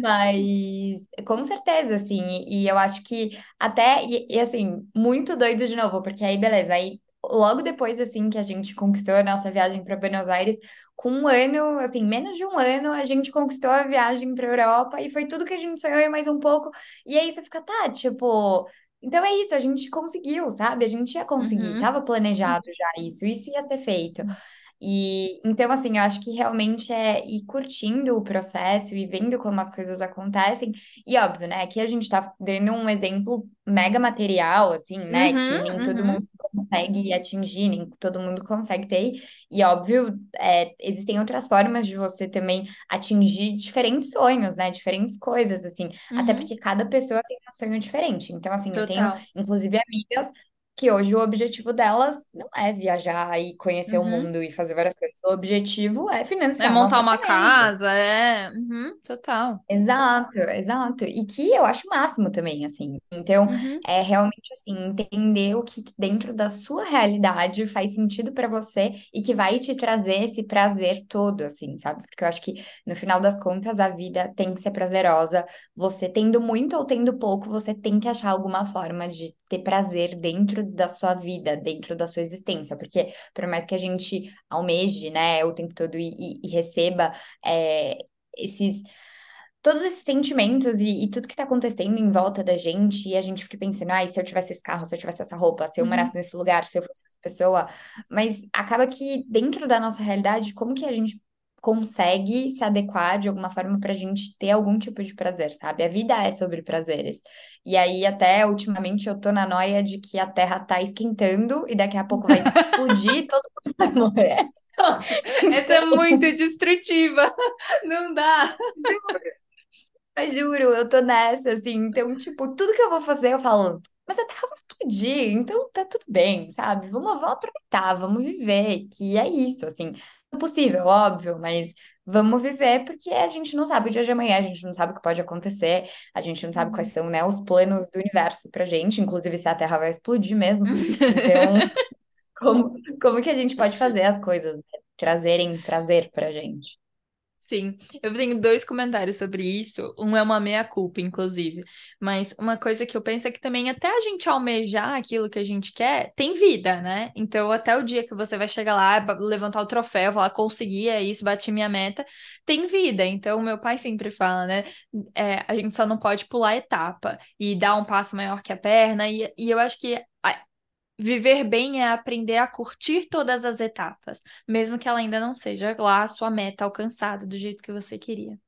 Mas com certeza, assim, e, e eu acho que até, e, e, assim, muito doido de novo, porque aí beleza, aí logo depois, assim, que a gente conquistou a nossa viagem para Buenos Aires, com um ano, assim, menos de um ano, a gente conquistou a viagem para Europa e foi tudo que a gente sonhou e mais um pouco. E aí você fica, tá, tipo. Então é isso, a gente conseguiu, sabe? A gente ia conseguir, Uhum. tava planejado já isso, isso ia ser feito. E então, assim, eu acho que realmente é ir curtindo o processo e vendo como as coisas acontecem. E óbvio, né? Aqui a gente tá dando um exemplo mega material, assim, né? Que Uhum, nem todo uhum, mundo consegue atingir, nem todo mundo consegue ter. E óbvio, é, existem outras formas de você também atingir diferentes sonhos, né? Diferentes coisas, assim. Até uhum. porque cada pessoa tem um sonho diferente. Então, assim, eu tenho, Total. inclusive, amigas que hoje o objetivo delas não é viajar e conhecer o Uhum. mundo e fazer várias coisas. O objetivo é É financiar um montar uma casa, é. Uhum, total. Exato, exato. E que eu acho o máximo também, assim. Então, Uhum, é realmente assim, entender o que dentro da sua realidade faz sentido pra você e que vai te trazer esse prazer todo, assim, sabe? Porque eu acho que no final das contas a vida tem que ser prazerosa. Você tendo muito ou tendo pouco, você tem que achar alguma forma de ter prazer dentro da sua vida, dentro da sua existência. Porque por mais que a gente almeje, né, o tempo todo e, e- e receba é, esses todos esses sentimentos e, e tudo que tá acontecendo em volta da gente, e a gente fica pensando, ai, se eu tivesse esse carro, se eu tivesse essa roupa, se eu uhum. morasse nesse lugar, se eu fosse essa pessoa, mas acaba que dentro da nossa realidade, como que a gente consegue se adequar de alguma forma pra gente ter algum tipo de prazer, sabe? A vida é sobre prazeres. E aí, até ultimamente, eu tô na noia de que a Terra tá esquentando e daqui a pouco vai explodir e todo mundo vai morrer. Essa é Então, muito destrutiva. Não dá. Mas juro, eu tô nessa, assim. Então, tipo, tudo que eu vou fazer, eu falo, mas a Terra vai explodir, então tá tudo bem, sabe? Vamos, vamos aproveitar, vamos viver, que é isso, assim. Possível, óbvio, mas vamos viver porque a gente não sabe o dia de amanhã, a gente não sabe o que pode acontecer, a gente não sabe quais Uhum. são, né, os planos do universo pra gente, inclusive se a Terra vai explodir mesmo. Então, como, como que a gente pode fazer as coisas, né? Trazerem prazer pra gente? Sim, eu tenho dois comentários sobre isso. Um é uma meia-culpa, inclusive. Mas uma coisa que eu penso é que também até a gente almejar aquilo que a gente quer, tem vida, né? Então, até o dia que você vai chegar lá, levantar o troféu, falar, consegui, é isso, bati minha meta, tem vida. Então, meu pai sempre fala, né? é, a gente só não pode pular etapa e dar um passo maior que a perna. E, e eu acho que. Viver bem é aprender a curtir todas as etapas, mesmo que ela ainda não seja lá a sua meta alcançada do jeito que você queria.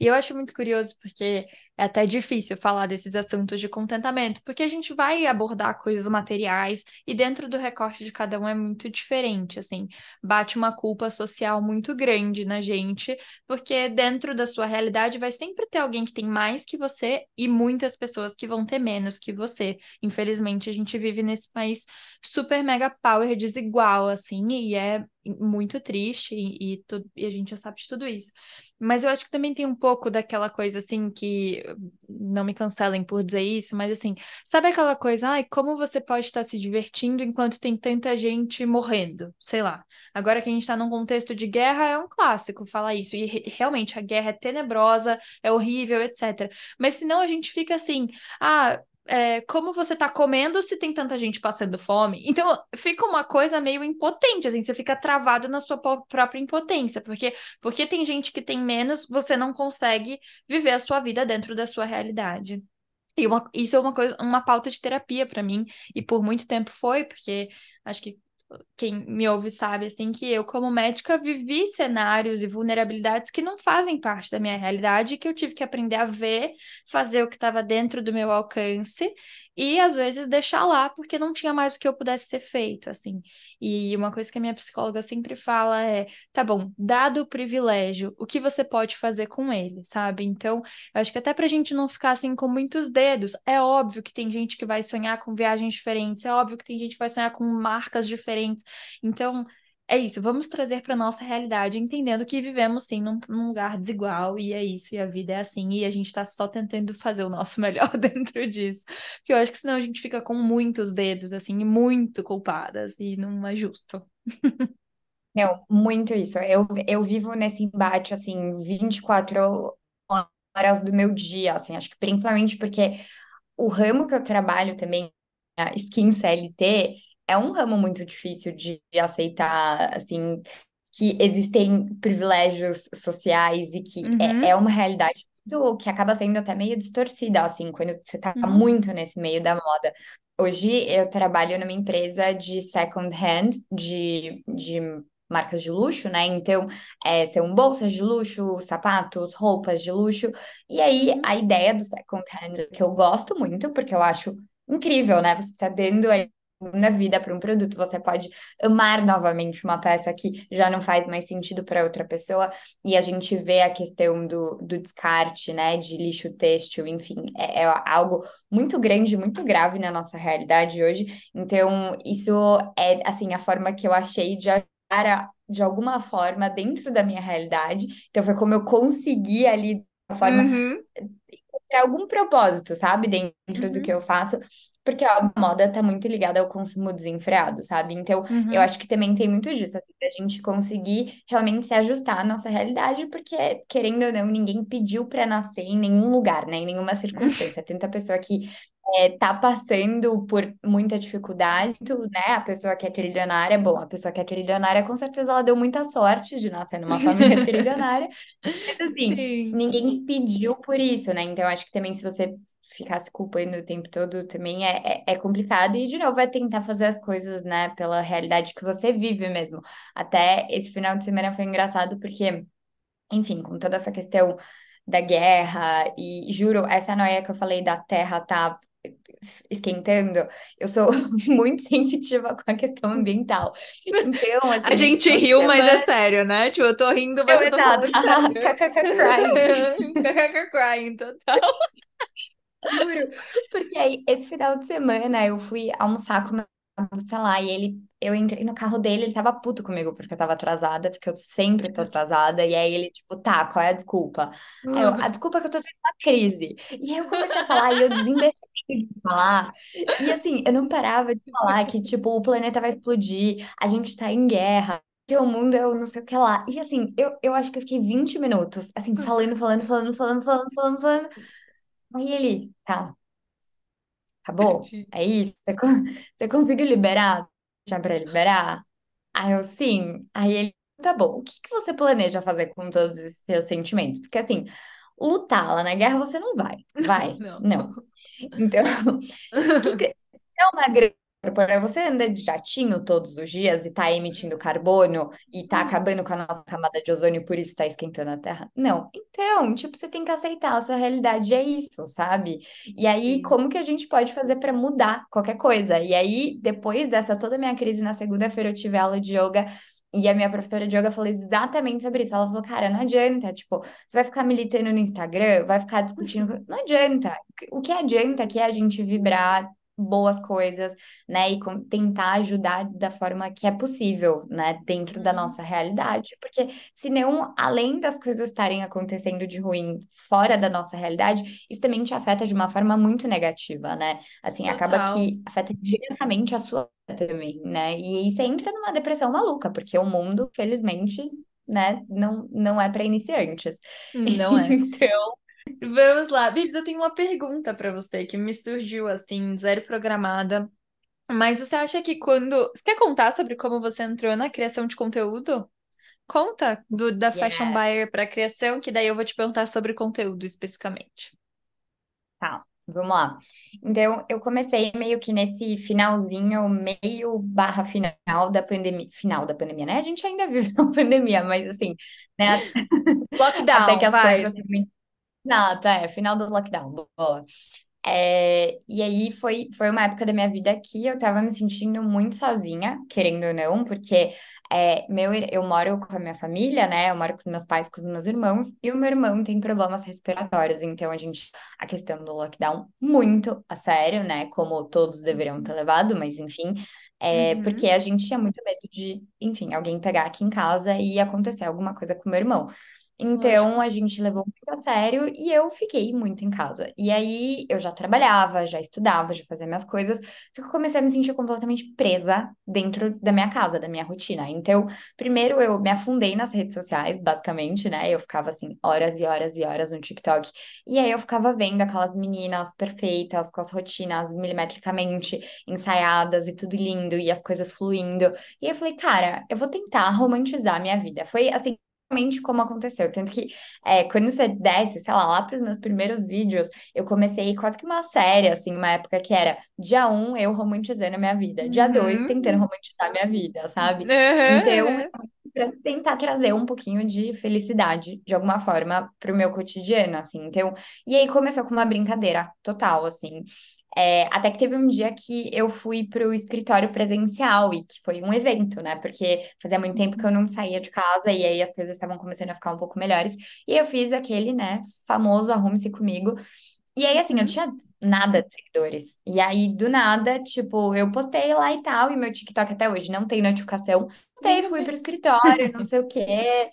E eu acho muito curioso porque é até difícil falar desses assuntos de contentamento, porque a gente vai abordar coisas materiais e dentro do recorte de cada um é muito diferente, assim, bate uma culpa social muito grande na gente, porque dentro da sua realidade vai sempre ter alguém que tem mais que você e muitas pessoas que vão ter menos que você. Infelizmente, a gente vive nesse país super mega power desigual, assim, e é muito triste e, e, tu- e a gente já sabe de tudo isso. Mas eu acho que também tem um pouco daquela coisa assim que não me cancelem por dizer isso, mas assim, sabe aquela coisa, ai, como você pode estar se divertindo enquanto tem tanta gente morrendo? Sei lá. Agora que a gente está num contexto de guerra, é um clássico falar isso. E re- realmente a guerra é tenebrosa, é horrível, etc. Mas senão a gente fica assim, ah. É, como você tá comendo se tem tanta gente passando fome? Então fica uma coisa meio impotente, assim, você fica travado na sua própria impotência, porque porque tem gente que tem menos, você não consegue viver a sua vida dentro da sua realidade. E uma- isso é uma coisa, uma pauta de terapia para mim, e por muito tempo foi, porque acho que quem me ouve sabe assim que eu, como médica, vivi cenários e vulnerabilidades que não fazem parte da minha realidade, que eu tive que aprender a ver, fazer o que estava dentro do meu alcance e às vezes deixar lá porque não tinha mais o que eu pudesse ser feito, assim. E uma coisa que a minha psicóloga sempre fala é, tá bom, dado o privilégio, o que você pode fazer com ele, sabe? Então, eu acho que até pra gente não ficar assim com muitos dedos, é óbvio que tem gente que vai sonhar com viagens diferentes, é óbvio que tem gente que vai sonhar com marcas diferentes. Então, é isso, vamos trazer para nossa realidade, entendendo que vivemos sim num, num, lugar desigual e é isso, e a vida é assim, e a gente está só tentando fazer o nosso melhor dentro disso. Porque eu acho que senão a gente fica com muitos dedos, assim, e muito culpadas, e não é justo. Não, muito isso. Eu, eu vivo nesse embate, assim, 24 horas do meu dia, assim, acho que principalmente porque o ramo que eu trabalho também, a Skin CLT, é um ramo muito difícil de, de aceitar, assim, que existem privilégios sociais e que é, uhum. é, é, uma realidade muito, que acaba sendo até meio distorcida, assim, quando você está uhum. muito nesse meio da moda. Hoje eu trabalho numa empresa de second hand, de, de marcas de luxo, né? Então, é, são bolsas de luxo, sapatos, roupas de luxo. E aí, uhum. a ideia do second hand, que eu gosto muito, porque eu acho incrível, né? Você está dando aí na vida para um produto, você pode amar novamente uma peça que já não faz mais sentido para outra pessoa, e a gente vê a questão do, do descarte, né, de lixo têxtil, enfim, é, é algo muito grande, muito grave na nossa realidade hoje, então isso é, assim, a forma que eu achei de ajudar de alguma forma dentro da minha realidade, então foi como eu consegui ali, de forma... Uhum. algum propósito, sabe, dentro uhum. do que eu faço, porque a moda está muito ligada ao consumo desenfreado, sabe? Então, uhum. eu acho que também tem muito disso, assim, da gente conseguir realmente se ajustar à nossa realidade, porque, querendo ou não, ninguém pediu para nascer em nenhum lugar, né? Em nenhuma circunstância. Tanta pessoa que é, tá passando por muita dificuldade, né? A pessoa que é trilionária, bom, a pessoa que é trilionária, com certeza ela deu muita sorte de nascer numa família trilionária. Mas assim, Sim. ninguém pediu por isso, né? Então, acho que também se você ficar se culpando o tempo todo também é, é, é, complicado. E, de novo, é tentar fazer as coisas, né, pela realidade que você vive mesmo. Até esse final de semana foi engraçado porque, enfim, com toda essa questão da guerra, e juro, essa noia que eu falei da terra tá esquentando, eu sou muito sensitiva com a questão ambiental. Então, assim, a gente riu, mas é sério, né? Tipo, eu tô rindo, mas eu, eu tô falando sério. crying. crying, total. Juro. Porque aí, esse final de semana, eu fui almoçar com meu sei lá, e ele, eu entrei no carro dele, ele tava puto comigo porque eu tava atrasada, porque eu sempre tô atrasada, e aí ele, tipo, tá, qual é a desculpa? Aí eu, a desculpa é que eu tô tendo uma crise. E aí eu comecei a falar, e eu desembeçei de falar, e assim, eu não parava de falar que, tipo, o planeta vai explodir, a gente tá em guerra, que o mundo é o não sei o que lá. E assim, eu, eu acho que eu fiquei 20 minutos, assim, falando, falando, falando, falando, falando, falando, falando, Aí ele, tá, acabou? É isso? Você, você conseguiu liberar? Já para liberar? Aí eu, sim. Aí ele, tá bom, o que que você planeja fazer com todos esses seus sentimentos? Porque assim, lutar lá na guerra você não vai, vai? Não. Não. Então, que que, é uma grande você anda de jatinho todos os dias e está emitindo carbono e está acabando com a nossa camada de ozônio, por isso está esquentando a Terra? Não. Então, tipo, você tem que aceitar, a sua realidade é isso, sabe? E aí, como que a gente pode fazer para mudar qualquer coisa? E aí, depois dessa toda minha crise na segunda-feira, eu tive aula de yoga. E a minha professora de yoga falou exatamente sobre isso. Ela falou, cara, não adianta, tipo, você vai ficar militando no Instagram, vai ficar discutindo. Não adianta. O que adianta que é a gente vibrar boas coisas, né? E com, tentar ajudar da forma que é possível, né? Dentro da uhum. nossa realidade. Porque senão, além das coisas estarem acontecendo de ruim fora da nossa realidade, isso também te afeta de uma forma muito negativa, né? Assim, Total. acaba que afeta diretamente a sua também, né? E aí você entra numa depressão maluca, porque o mundo, felizmente, né, não, não é para iniciantes. Não é. então, Vamos lá. Bibs, eu tenho uma pergunta para você que me surgiu assim, zero programada. Mas você acha que quando. Você quer contar sobre como você entrou na criação de conteúdo? Conta do, da Fashion Buyer para criação, que daí eu vou te perguntar sobre conteúdo especificamente. Tá, vamos lá. Então, eu comecei meio que nesse finalzinho, meio barra final da pandemia. Final da pandemia, né? A gente ainda vive uma pandemia, mas assim, né? Lockdown, Até que as vai. coisas Exato, é, final do lockdown, boa. É, e aí foi, foi uma época da minha vida que eu tava me sentindo muito sozinha, querendo ou não, porque é, meu, eu moro com a minha família, né? Eu moro com os meus pais, com os meus irmãos, e o meu irmão tem problemas respiratórios, então a gente, a questão do lockdown, muito a sério, né? Como todos deveriam ter levado, mas enfim, é, Uhum. porque a gente tinha muito medo de, enfim, alguém pegar aqui em casa e acontecer alguma coisa com o meu irmão. Então a gente levou muito a sério e eu fiquei muito em casa. E aí eu já trabalhava, já estudava, já fazia minhas coisas, só que eu comecei a me sentir completamente presa dentro da minha casa, da minha rotina. Então, primeiro eu me afundei nas redes sociais, basicamente, né? Eu ficava assim, horas e horas e horas no TikTok. E aí eu ficava vendo aquelas meninas perfeitas, com as rotinas milimetricamente ensaiadas e tudo lindo, e as coisas fluindo. E aí eu falei, cara, eu vou tentar romantizar a minha vida. Foi assim exatamente como aconteceu. Tanto que é, quando você desce, sei lá, lá para os meus primeiros vídeos, eu comecei quase que uma série, assim, uma época que era dia um, eu romantizando a minha vida, dia dois, Uhum. tentando romantizar a minha vida, sabe? Então, Aham, para tentar trazer um pouquinho de felicidade, de alguma forma, para o meu cotidiano, assim. Então, e aí começou com uma brincadeira total, assim. É, até que teve um dia que eu fui para o escritório presencial e que foi um evento, né? Porque fazia muito tempo que eu não saía de casa e aí as coisas estavam começando a ficar um pouco melhores. E eu fiz aquele, né, famoso Arrume-se comigo. E aí, assim, eu não Uhum. tinha nada de seguidores. E aí, do nada, tipo, eu postei lá e tal, e meu TikTok até hoje não tem notificação. Postei, fui pro escritório, não sei o quê,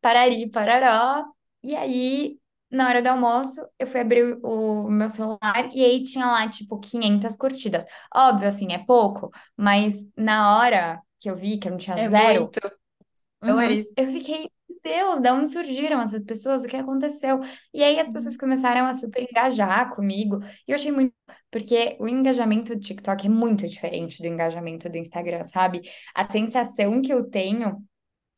parari, pararó. E aí, na hora do almoço, eu fui abrir o, o meu celular e aí tinha lá, tipo, 500 curtidas. Óbvio, assim, é pouco, mas na hora que eu vi que eu não tinha É zero muito. Uhum. seguidores, eu fiquei, Deus, da onde surgiram essas pessoas? O que aconteceu? E aí as pessoas começaram a super engajar comigo. E eu achei muito, porque o engajamento do TikTok é muito diferente do engajamento do Instagram, sabe? A sensação que eu tenho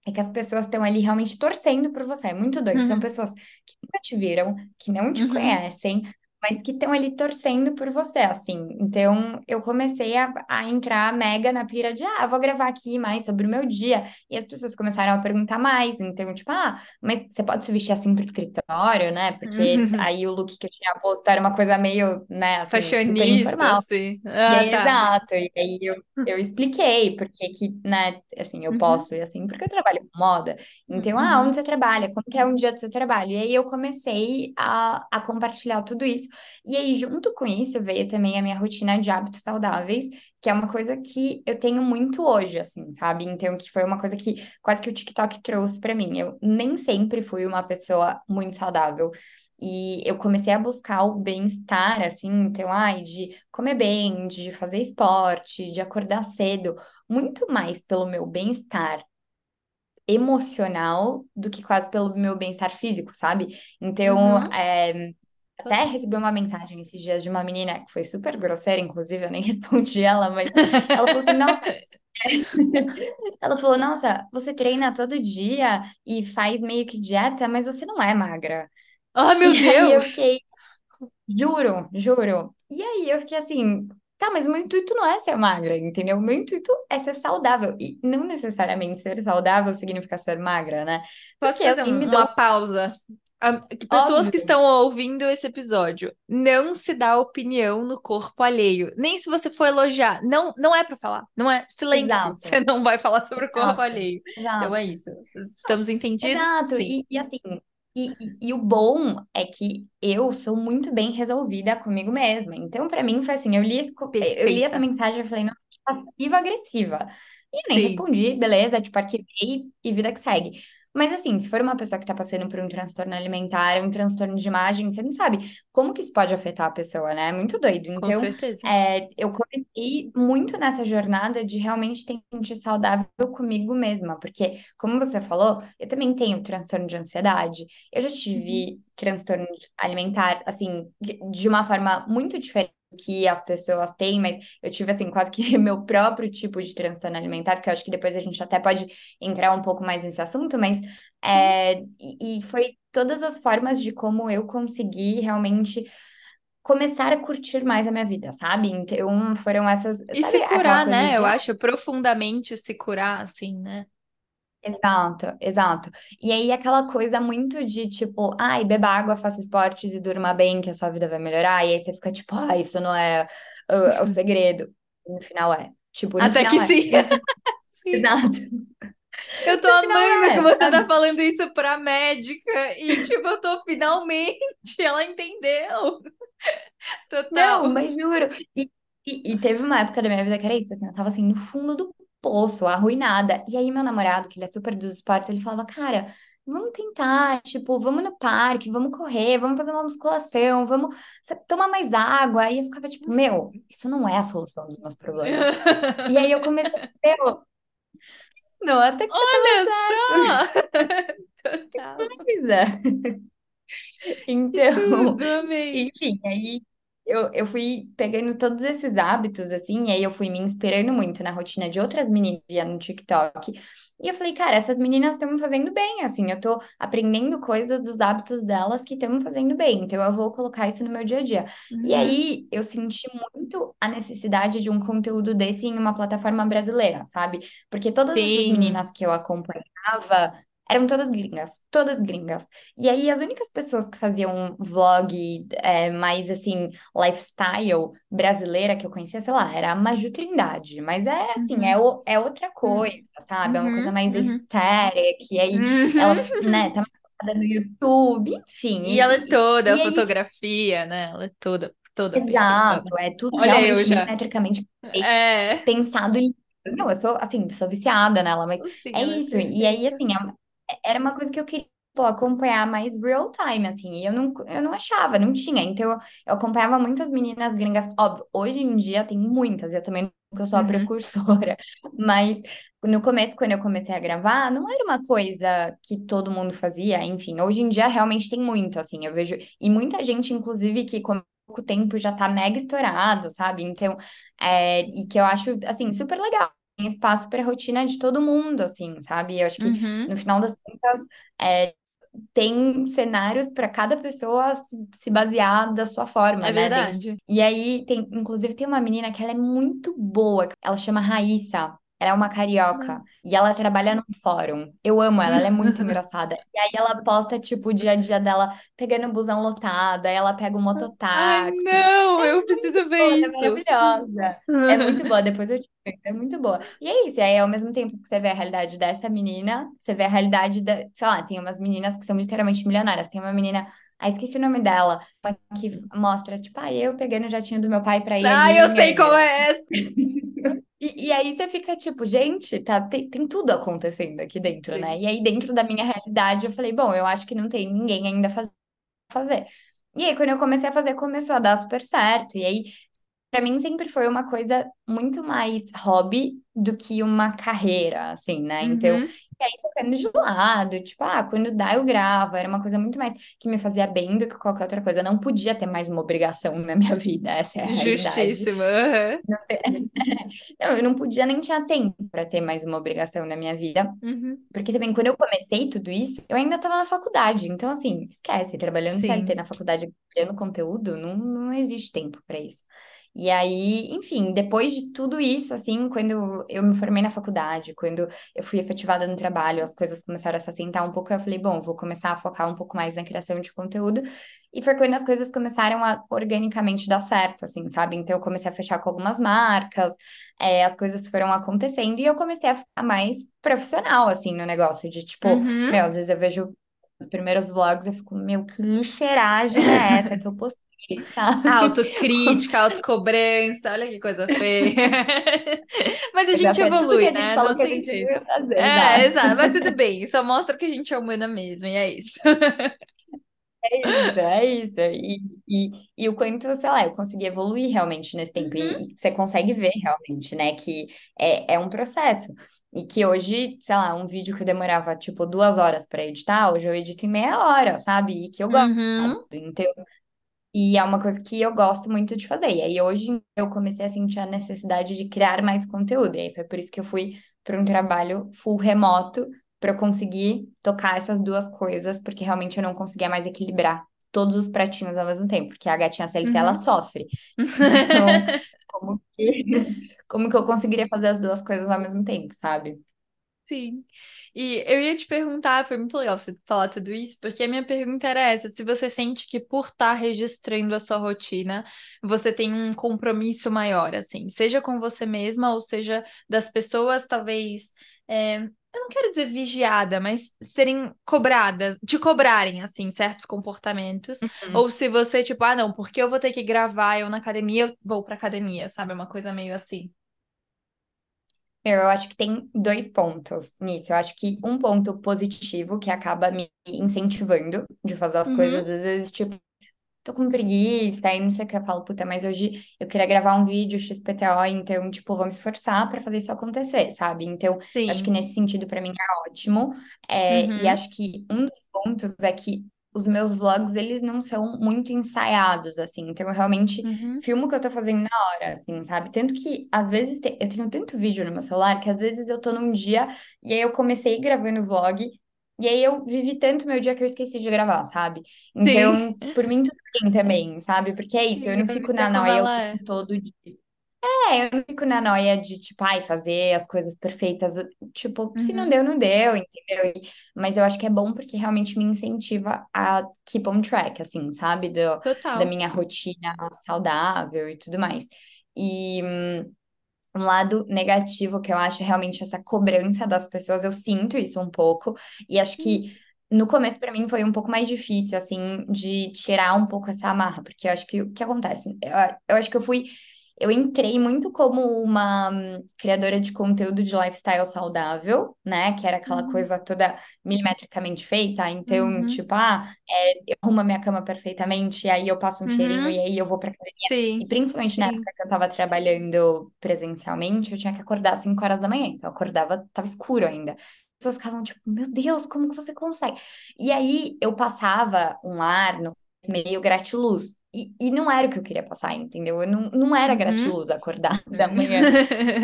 é que as pessoas estão ali realmente torcendo por você. É muito doido. São Uhum. pessoas que nunca te viram, que não te Uhum. conhecem, mas que estão ali torcendo por você, assim. Então, eu comecei a, a entrar mega na pira de, ah, vou gravar aqui mais sobre o meu dia. E as pessoas começaram a perguntar mais. Então, tipo, ah, mas você pode se vestir assim pro escritório, né? Porque Uhum. aí o look que eu tinha posto era uma coisa meio, né, assim, Fashionista, informal. assim. E Ah, aí, tá. exato, e aí eu, eu expliquei porque que, né, assim, eu Uhum. posso ir assim, porque eu trabalho com moda. Então, ah, onde Uhum. você trabalha? Como que é um dia do seu trabalho? E aí eu comecei a, a compartilhar tudo isso. E aí, junto com isso, veio também a minha rotina de hábitos saudáveis, que é uma coisa que eu tenho muito hoje, assim, sabe? Então, que foi uma coisa que quase que o TikTok trouxe pra mim. Eu nem sempre fui uma pessoa muito saudável. E eu comecei a buscar o bem-estar, assim, então, ai, de comer bem, de fazer esporte, de acordar cedo, muito mais pelo meu bem-estar emocional do que quase pelo meu bem-estar físico, sabe? Então, Uhum. é, até recebi uma mensagem esses dias de uma menina que foi super grosseira, inclusive, eu nem respondi ela, mas ela falou assim: Nossa, ela falou, Nossa, você treina todo dia e faz meio que dieta, mas você não é magra. Ai, E meu aí eu Deus! fiquei. Juro, juro. E aí eu fiquei assim, tá, mas o meu intuito não é ser magra, entendeu? O meu intuito é ser saudável. E não necessariamente ser saudável significa ser magra, né? Posso Porque fazer me um- uma pausa? A- que pessoas que óbvio. estão ouvindo esse episódio, não se dá opinião no corpo alheio. Nem se você for elogiar. Não, não é pra falar. Não é silêncio. Você Exato, não vai falar sobre o corpo exato, alheio. Então é exato. isso. Estamos entendidos? Exato, e, e assim, e, e, e o bom é que eu sou muito bem resolvida comigo mesma. Então, pra mim, foi assim: eu li, esse eu li essa mensagem e falei, nossa, que passiva-agressiva. E eu nem Sim, respondi, beleza, tipo, arquivei e vida que segue. Mas assim, se for uma pessoa que tá passando por um transtorno alimentar, um transtorno de imagem, você não sabe como que isso pode afetar a pessoa, né? É muito doido. com Então, certeza. é, eu comecei muito nessa jornada de realmente sentir saudável comigo mesma, porque como você falou, eu também tenho transtorno de ansiedade. Eu já Uhum. tive transtorno alimentar, assim, de uma forma muito diferente que as pessoas têm, mas eu tive, assim, quase que meu próprio tipo de transtorno alimentar, que eu acho que depois a gente até pode entrar um pouco mais nesse assunto, mas é, e, e foi todas as formas de como eu consegui realmente começar a curtir mais a minha vida, sabe? Então foram essas, E sabe se curar, né? de Eu acho profundamente se curar, assim, né? Exato, exato. E aí aquela coisa muito de tipo, ai, beba água, faça esportes e durma bem, que a sua vida vai melhorar. E aí você fica tipo, ah, isso não é uh, o segredo. E no final é. Tipo, Até que é. sim. Sim. Exato. Eu tô amando que é, você tá sabe? falando isso pra médica e, tipo, eu tô finalmente, ela entendeu. Não, Total. mas juro. E, e, e teve uma época da minha vida que era isso, assim, eu tava assim, no fundo do poço, arruinada. E aí meu namorado, que ele é super dos esportes, ele falava, cara, vamos tentar, tipo, vamos no parque, vamos correr, vamos fazer uma musculação, vamos tomar mais água. Aí eu ficava tipo, meu, isso não é a solução dos meus problemas. E aí eu comecei a meu, não, até que você Olha tava certo. só! Total. Coisa. Então, enfim, aí eu, eu fui pegando todos esses hábitos, assim, e aí eu fui me inspirando muito na rotina de outras meninas via no TikTok. E eu falei, cara, essas meninas estão me fazendo bem, assim, eu tô aprendendo coisas dos hábitos delas que estão me fazendo bem, então eu vou colocar isso no meu dia a dia. E Uhum. aí eu senti muito a necessidade de um conteúdo desse em uma plataforma brasileira, sabe? Porque todas Sim. meninas que eu acompanhava eram todas gringas, todas gringas. E aí, as únicas pessoas que faziam vlog é, mais assim, lifestyle brasileira que eu conhecia, sei lá, era a Maju Trindade. Mas é assim, é, Uhum. o- é outra coisa, sabe? É uma coisa Uhum. mais Uhum. aesthetic, e aí ela, Uhum. né, tá mais focada no YouTube, enfim. E ela é E, toda e, e aí, fotografia, né? Ela é toda, toda exato, é tudo Olha realmente milimetricamente É. pensado em. Não, eu sou, assim, sou viciada nela, mas Sim, é ela é isso. E aí, assim, é era uma coisa que eu queria, pô, acompanhar mais real time, assim, e eu não, eu não achava, não tinha. Então, eu, eu acompanhava muitas meninas gringas, óbvio, hoje em dia tem muitas, eu também, porque eu sou a Uhum. precursora, mas no começo, quando eu comecei a gravar, não era uma coisa que todo mundo fazia, enfim, hoje em dia realmente tem muito, assim, eu vejo, e muita gente, inclusive, que com pouco tempo já tá mega estourado, sabe? Então, é, e que eu acho, assim, super legal. Tem espaço para rotina de todo mundo, assim, sabe? Eu acho que Uhum. no final das contas, é, tem cenários para cada pessoa se se basear da sua forma, É né? Verdade. E aí tem, inclusive, tem uma menina que ela é muito boa, ela chama Raíssa. Ela é uma carioca e ela trabalha num fórum. Eu amo ela, ela é muito engraçada. E aí ela posta, tipo, o dia a dia dela pegando o busão lotado, aí ela pega o Ai, mototáxi. não, É eu preciso ver boa, é isso. maravilhosa. É muito boa, depois eu te é muito boa. E é isso, e aí ao mesmo tempo que você vê a realidade dessa menina, você vê a realidade da, sei lá, tem umas meninas que são literalmente milionárias. Tem uma menina, ah, esqueci o nome dela, que mostra, tipo, ah, eu pegando o jatinho do meu pai pra ir Ai, eu sei qual Angra. é essa. E, e aí você fica tipo, gente, tá, tem, tem tudo acontecendo aqui dentro, né? Sim. E aí dentro da minha realidade eu falei, bom, eu acho que não tem ninguém ainda faz- fazer. E aí quando eu comecei a fazer, começou a dar super certo. E aí Pra mim sempre foi uma coisa muito mais hobby do que uma carreira, assim, né? Então, Uhum. e aí tocando de lado, tipo, ah, quando dá eu gravo, era uma coisa muito mais que me fazia bem do que qualquer outra coisa. Eu não podia ter mais uma obrigação na minha vida, essa é a. Justíssimo. aham. Não, eu não podia nem tinha tempo para ter mais uma obrigação na minha vida. Uhum. Porque também, quando eu comecei tudo isso, eu ainda estava na faculdade. Então, assim, esquece, trabalhando CLT na faculdade, criando conteúdo, não, não existe tempo para isso. E aí, enfim, depois de tudo isso, assim, quando eu me formei na faculdade, quando eu fui efetivada no trabalho, as coisas começaram a se assentar um pouco, eu falei, bom, vou começar a focar um pouco mais na criação de conteúdo. E foi quando as coisas começaram a organicamente dar certo, assim, sabe? Então, eu comecei a fechar com algumas marcas, é, as coisas foram acontecendo e eu comecei a ficar mais profissional, assim, no negócio, de tipo, Uhum. meu, às vezes eu vejo os primeiros vlogs, eu fico, meu, que lixeiragem é essa que eu postei, sabe? Autocrítica, autocobrança, olha que coisa feia. Mas a gente é evolui, a gente né? Não que a tem jeito. fazer, É, exato. exato, mas tudo bem, só mostra que a gente é humana mesmo, e é isso. É isso, é isso. E, e, e o quanto, sei lá, eu consegui evoluir realmente nesse tempo. Uhum, E, e você consegue ver realmente, né, que é, é um processo. E que hoje, sei lá, um vídeo que eu demorava, tipo, duas horas para editar, hoje eu edito em meia hora, sabe? E que eu gosto. uhum, Então, e é uma coisa que eu gosto muito de fazer. E aí hoje eu comecei a sentir a necessidade de criar mais conteúdo. E aí foi por isso que eu fui para um trabalho full remoto, para eu conseguir tocar essas duas coisas, porque realmente eu não conseguia mais equilibrar todos os pratinhos ao mesmo tempo, porque a gatinha CLT ela uhum. sofre. Então, como que, como que eu conseguiria fazer as duas coisas ao mesmo tempo, sabe? Sim. E eu ia te perguntar, foi muito legal você falar tudo isso, porque a minha pergunta era essa: se você sente que por estar registrando a sua rotina, você tem um compromisso maior, assim, seja com você mesma ou seja das pessoas, talvez. É, eu não quero dizer vigiada, mas serem cobradas, te cobrarem, assim, certos comportamentos. Uhum. Ou se você, tipo, ah, não, porque eu vou ter que gravar eu na academia, eu vou pra academia, sabe? Uma coisa meio assim. Eu acho que tem dois pontos nisso. Eu acho que um ponto positivo que acaba me incentivando de fazer as coisas, Uhum. às vezes, tipo, tô com preguiça, aí não sei o que eu falo, puta, mas hoje eu queria gravar um vídeo XPTO, então, tipo, vou me esforçar pra fazer isso acontecer, sabe? Então, acho que nesse sentido, pra mim, é ótimo. É, e Uhum. acho que um dos pontos é que os meus vlogs, eles não são muito ensaiados, assim. Então, eu realmente Uhum. filmo o que eu tô fazendo na hora, assim, sabe? Tanto que, às vezes, te- eu tenho tanto vídeo no meu celular que, às vezes, eu tô num dia e aí eu comecei gravando vlog. E aí eu vivi tanto meu dia que eu esqueci de gravar, sabe? Sim. Então, por mim, tudo bem também, sabe? Porque é isso, eu Sim, não a fico é na noia é. tempo todo de. É, eu não fico na noia de, tipo, ai, fazer as coisas perfeitas. Tipo, se não Uhum. deu, não deu, entendeu? E- mas eu acho que é bom porque realmente me incentiva a keep on track, assim, sabe? Do, da Total. minha rotina saudável e tudo mais. E um lado negativo que eu acho realmente essa cobrança das pessoas, eu sinto isso um pouco, e acho que no começo para mim foi um pouco mais difícil, assim, de tirar um pouco essa amarra, porque eu acho que o que acontece? Eu, eu acho que eu fui. Eu entrei muito como uma hum, criadora de conteúdo de lifestyle saudável, né? Que era aquela Uhum. coisa toda milimetricamente feita. Então, Uhum. tipo, ah, é, eu arrumo a minha cama perfeitamente, e aí eu passo um cheirinho, e Uhum. aí eu vou pra e Sim. principalmente na Sim. época que eu tava trabalhando presencialmente, eu tinha que acordar às 5 horas da manhã. Então eu acordava, tava escuro ainda. As pessoas ficavam tipo, meu Deus, como que você consegue? E aí eu passava um ar no meio gratiluz. E, e não era o que eu queria passar, entendeu? Eu não, não era Uhum. gratiluz acordar da manhã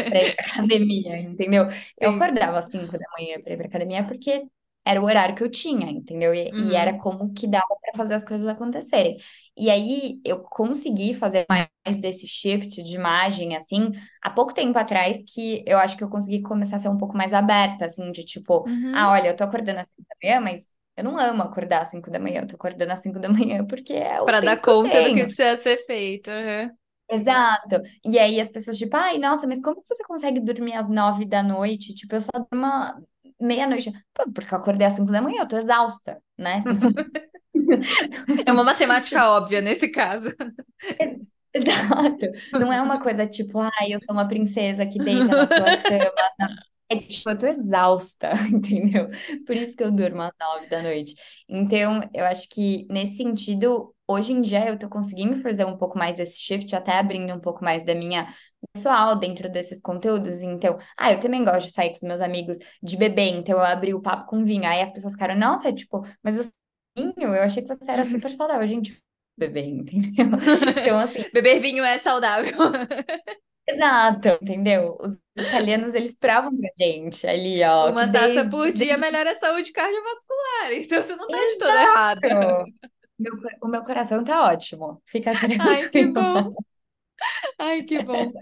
para ir pra academia, entendeu? Eu Sim. acordava às 5 da manhã para ir pra academia porque era o horário que eu tinha, entendeu? E, e era Uhum. como que dava para fazer as coisas acontecerem. E aí eu consegui fazer mais desse shift de imagem, assim, há pouco tempo atrás, que eu acho que eu consegui começar a ser um pouco mais aberta, assim, de tipo, ah, Uhum. olha, eu tô acordando às 5 da manhã, mas eu não amo acordar às 5 da manhã, eu tô acordando às 5 da manhã porque é o Para dar tempo que conta do que precisa ser feito. Uhum. Exato. E aí as pessoas, tipo, ai, nossa, mas como que você consegue dormir às nove da noite? Tipo, eu só durmo meia-noite. Porque eu acordei às cinco da manhã, eu tô exausta, né? É uma matemática óbvia nesse caso. Exato. Não é uma coisa tipo, ai, eu sou uma princesa que deita na sua cama. É tipo, eu tô exausta, entendeu? Por isso que eu durmo às nove da noite. Então, eu acho que nesse sentido, hoje em dia eu tô conseguindo fazer um pouco mais esse shift, até abrindo um pouco mais da minha pessoal dentro desses conteúdos. Então, ah, eu também gosto de sair com os meus amigos de beber, então eu abri o papo com vinho. Aí as pessoas ficaram, nossa, tipo, mas o vinho, eu achei que você era super saudável. Gente, beber, entendeu? Então, assim, Beber vinho é saudável. Exato, entendeu? Os italianos, eles provam pra gente ali, ó, Uma taça desde, por dia melhora a saúde cardiovascular. Então você não tá de toda errada. Exato! Meu, o meu coração tá ótimo, fica Ai, que tranquilo. bom. Ai, que bom.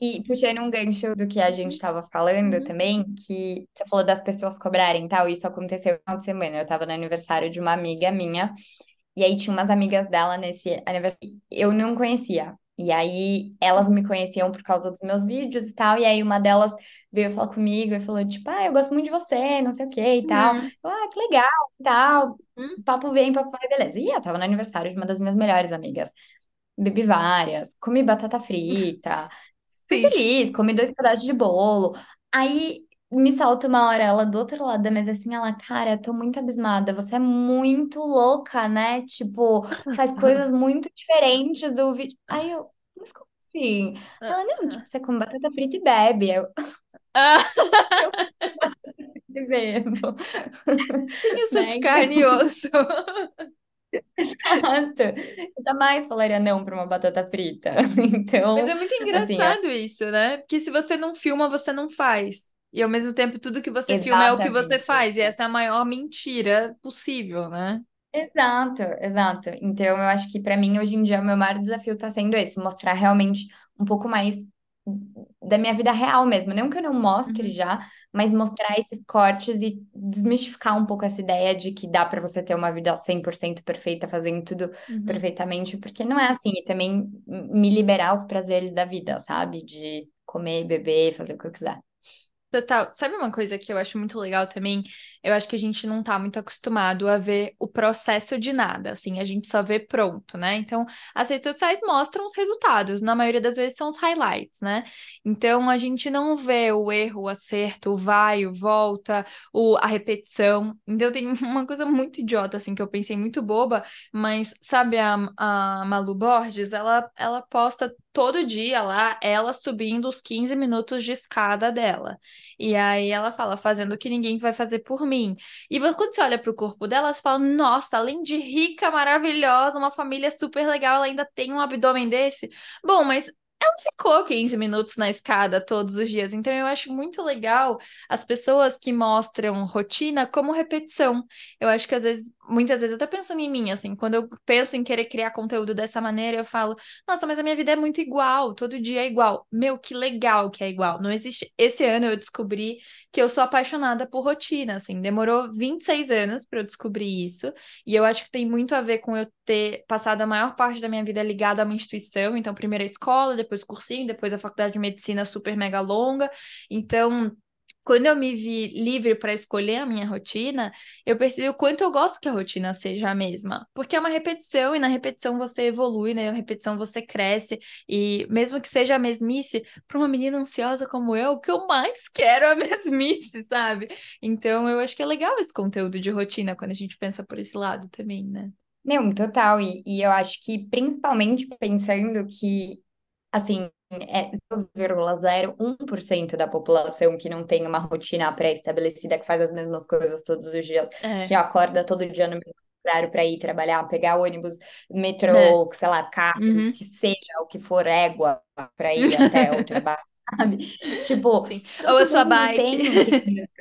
E puxando um gancho do que a gente estava falando Uhum. também, que você falou das pessoas cobrarem e tal, isso aconteceu no final de semana. Eu tava no aniversário de uma amiga minha, E aí tinha umas amigas dela nesse aniversário. Eu não conhecia. E aí elas me conheciam por causa dos meus vídeos e tal. E aí uma delas veio falar comigo e falou, tipo, ah, eu gosto muito de você, não sei o que e tal. Uhum. Eu, ah, que legal e tal. Uhum. Papo vem, papo vai, beleza. E eu tava no aniversário de uma das minhas melhores amigas. Bebi várias, comi batata frita, fui feliz, comi dois pedaços de bolo. Aí me salta uma hora ela do outro lado da mesa assim, ela, cara, tô muito abismada, você é muito louca, né? Tipo, faz coisas muito diferentes do vídeo. Aí eu, mas como assim? Ela, não, tipo, você come batata frita e bebe. Eu, Ah, eu bebo, eu sou né? de Então, carne e osso. exato. Eu jamais falaria não pra uma batata frita. Mas Então, é muito assim, acho engraçado isso, né? Porque se você não filma, você não faz. E ao mesmo tempo, tudo que você filma é o que você exatamente. faz. E essa é a maior mentira possível, né? Exato, exato. Então, eu acho que para mim, hoje em dia, o meu maior desafio está sendo esse, mostrar realmente um pouco mais. da minha vida real mesmo. Não que eu não mostre Uhum. já, mas mostrar esses cortes e desmistificar um pouco essa ideia de que dá para você ter uma vida 100% perfeita, fazendo tudo Uhum. perfeitamente, porque não é assim. E também me liberar os prazeres da vida, sabe? De comer, beber, fazer o que eu quiser. Total. Sabe uma coisa que eu acho muito legal também? Eu acho que a gente não tá muito acostumado a ver o processo de nada, assim, a gente só vê pronto, né? Então, as redes sociais mostram os resultados, na maioria das vezes são os highlights, né? Então, a gente não vê o erro, o acerto, o vai, o volta, o, a repetição. Então, tem uma coisa muito idiota, assim, que eu pensei muito boba, mas sabe a, a Malu Borges? Ela, ela posta todo dia lá, ela subindo os 15 minutos de escada dela. E aí ela fala, fazendo o que ninguém vai fazer por mim. E quando você olha pro corpo dela, você fala, nossa, além de rica, maravilhosa, uma família super legal, ela ainda tem um abdômen desse. Bom, mas ela ficou 15 minutos na escada todos os dias. Então eu acho muito legal as pessoas que mostram rotina como repetição. Eu acho que às vezes, muitas vezes, eu tô pensando em mim, assim, quando eu penso em querer criar conteúdo dessa maneira, eu falo, nossa, mas a minha vida é muito igual, todo dia é igual. Meu, que legal que é igual. Não existe. Esse ano eu descobri que eu sou apaixonada por rotina, assim, demorou 26 anos para eu descobrir isso, e eu acho que tem muito a ver com eu ter passado a maior parte da minha vida ligada a uma instituição, então primeiro a escola, depois cursinho, depois a faculdade de medicina super mega longa. Então, quando eu me vi livre para escolher a minha rotina, eu percebi o quanto eu gosto que a rotina seja a mesma. Porque é uma repetição, e na repetição você evolui, né? Na repetição você cresce. E mesmo que seja a mesmice, para uma menina ansiosa como eu, o que eu mais quero é a mesmice, sabe? Então eu acho que é legal esse conteúdo de rotina quando a gente pensa por esse lado também, né? Não, total. E, e eu acho que, principalmente pensando que, assim, é 0,01% da população que não tem uma rotina pré-estabelecida, que faz as mesmas coisas todos os dias, É, que acorda todo dia no mesmo horário para ir trabalhar, pegar ônibus, metrô, sei lá, carro, Uhum. que seja o que for, égua, para ir até o trabalho, sabe? Tipo, Sim. Ou a sua bike.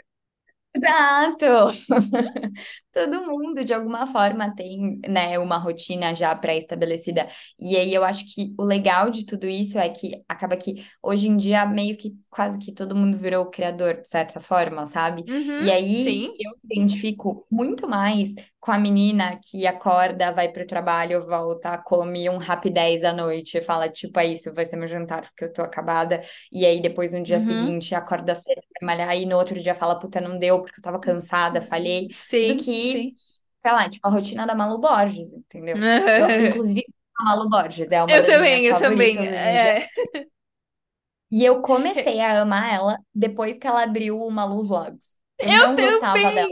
Exato! Todo mundo, de alguma forma, tem, né, uma rotina já pré-estabelecida. E aí eu acho que o legal de tudo isso é que acaba que hoje em dia meio que quase que todo mundo virou criador, de certa forma, sabe? Uhum. E aí Sim. eu me identifico muito mais com a menina que acorda, vai pro trabalho, volta, come um rapidez à noite e fala, tipo, é isso, vai ser meu jantar porque eu tô acabada. E aí depois no dia Uhum. seguinte acorda cedo, vai malhar e no outro dia fala, puta, não deu porque eu tava cansada, falhei do Sim, que, sim. sei lá, tipo a rotina da Malu Borges, entendeu? Eu, inclusive, a Malu Borges é uma Eu também, eu também. É. E eu comecei a amar ela depois que ela abriu o Malu Vlogs. Eu Eu não gostava dela. também,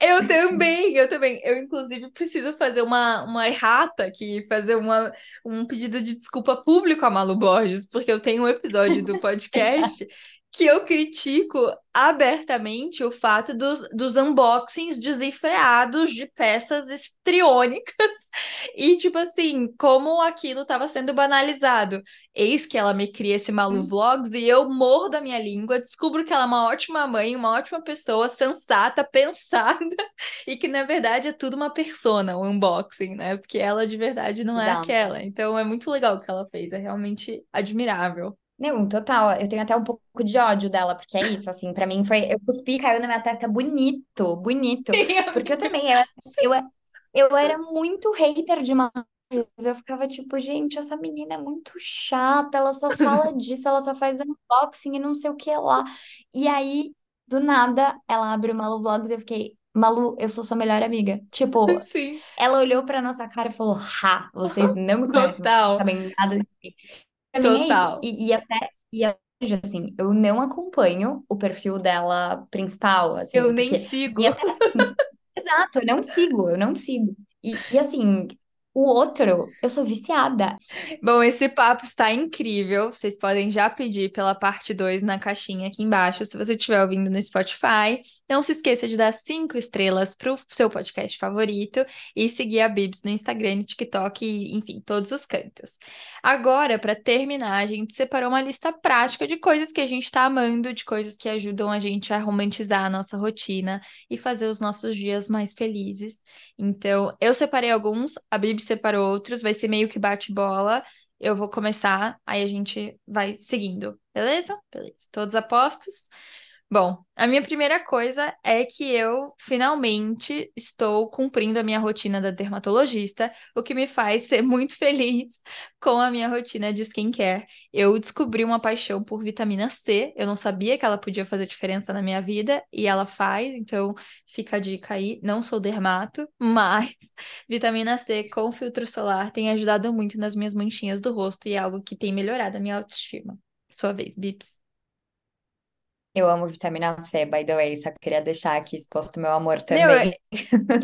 eu também, eu também. Eu, inclusive, preciso fazer uma, uma errata aqui, fazer uma, um pedido de desculpa público a Malu Borges, porque eu tenho um episódio do podcast que eu critico abertamente o fato dos, dos unboxings desenfreados de peças estriônicas e, tipo assim, como aquilo estava sendo banalizado. Eis que ela me cria esse Malu Vlogs e eu morro da minha língua, descubro que ela é uma ótima mãe, uma ótima pessoa, sensata, pensada, e que na verdade é tudo uma persona, o unboxing, né? Porque ela de verdade não é aquela. Então é muito legal o que ela fez, é realmente admirável. Não, total. Eu tenho até um pouco de ódio dela, porque é isso, assim, pra mim foi. Eu cuspi, caiu na minha testa bonito, bonito. Sim, Porque eu também, eu, eu, eu era muito hater de Malu. Eu ficava tipo, gente, essa menina é muito chata, ela só fala disso, ela só faz unboxing e não sei o que lá. E aí, do nada, ela abre o Malu Vlogs e eu fiquei, Malu, eu sou sua melhor amiga. Tipo, Sim, ela olhou pra nossa cara e falou, ha, vocês não me conhecem, não total, sabem nada de mim. Pra é total. E, e até e hoje, assim, eu não acompanho o perfil dela principal, Eu assim, nem porque. sigo. E até assim, exato, eu não sigo, eu não sigo. E, e assim, o outro, eu sou viciada. Bom, esse papo está incrível. Vocês podem já pedir pela parte 2 na caixinha aqui embaixo, se você estiver ouvindo no Spotify. Não se esqueça de dar cinco estrelas para o seu podcast favorito e seguir a Bibs no Instagram, TikTok e, enfim, todos os cantos. Agora, para terminar, a gente separou uma lista prática de coisas que a gente está amando, de coisas que ajudam a gente a romantizar a nossa rotina e fazer os nossos dias mais felizes. Então, eu separei alguns, a Bibi separou outros, vai ser meio que bate-bola. eu vou começar, aí a gente vai seguindo, beleza? Beleza. Todos apostos? Bom, a minha primeira coisa é que eu finalmente estou cumprindo a minha rotina da dermatologista, o que me faz ser muito feliz com a minha rotina de skincare. Eu descobri uma paixão por vitamina C, eu não sabia que ela podia fazer diferença na minha vida e ela faz, então fica a dica aí. Não sou dermato, mas vitamina C com filtro solar tem ajudado muito nas minhas manchinhas do rosto e é algo que tem melhorado a minha autoestima. Sua vez, Bips. Eu amo vitamina C, by the way, só queria deixar aqui exposto meu amor Meu, também.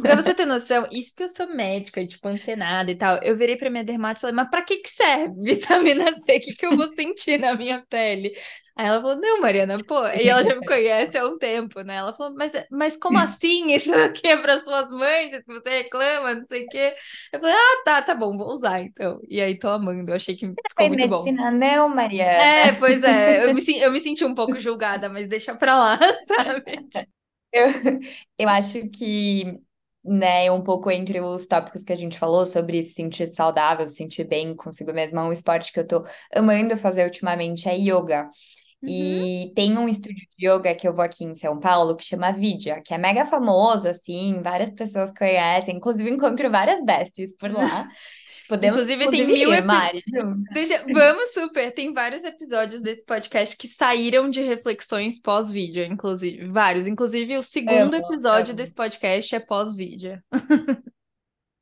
pra você ter noção, isso porque eu sou médica, e, tipo, antenada e tal, eu virei pra minha dermato e falei, mas pra que que serve vitamina C? O que que eu vou sentir na minha pele? Aí ela falou, não, Mariana, pô, e ela já me conhece há um tempo, né? Ela falou, mas, mas como assim isso aqui é para suas manchas, que você reclama, não sei o quê? Eu falei, ah, tá, tá bom, vou usar então. E aí tô amando, eu achei que Você ficou muito bom. medicina, não, Mariana? É, pois é, eu me, eu me senti um pouco julgada, mas deixa pra lá, sabe? Eu, eu acho que, né, um pouco entre os tópicos que a gente falou sobre se sentir saudável, se sentir bem consigo mesma, um esporte que eu tô amando fazer ultimamente é yoga. Uhum. E tem um estúdio de yoga que eu vou aqui em São Paulo que chama Vidya, que é mega famoso, assim, várias pessoas conhecem, inclusive encontro várias besties por lá. Podemos, Inclusive, tem mil episódios. Vamos super. Tem vários episódios desse podcast que saíram de reflexões pós-vídeo, inclusive. Vários. Inclusive, o segundo Amo, episódio amo. desse podcast é pós-vídeo.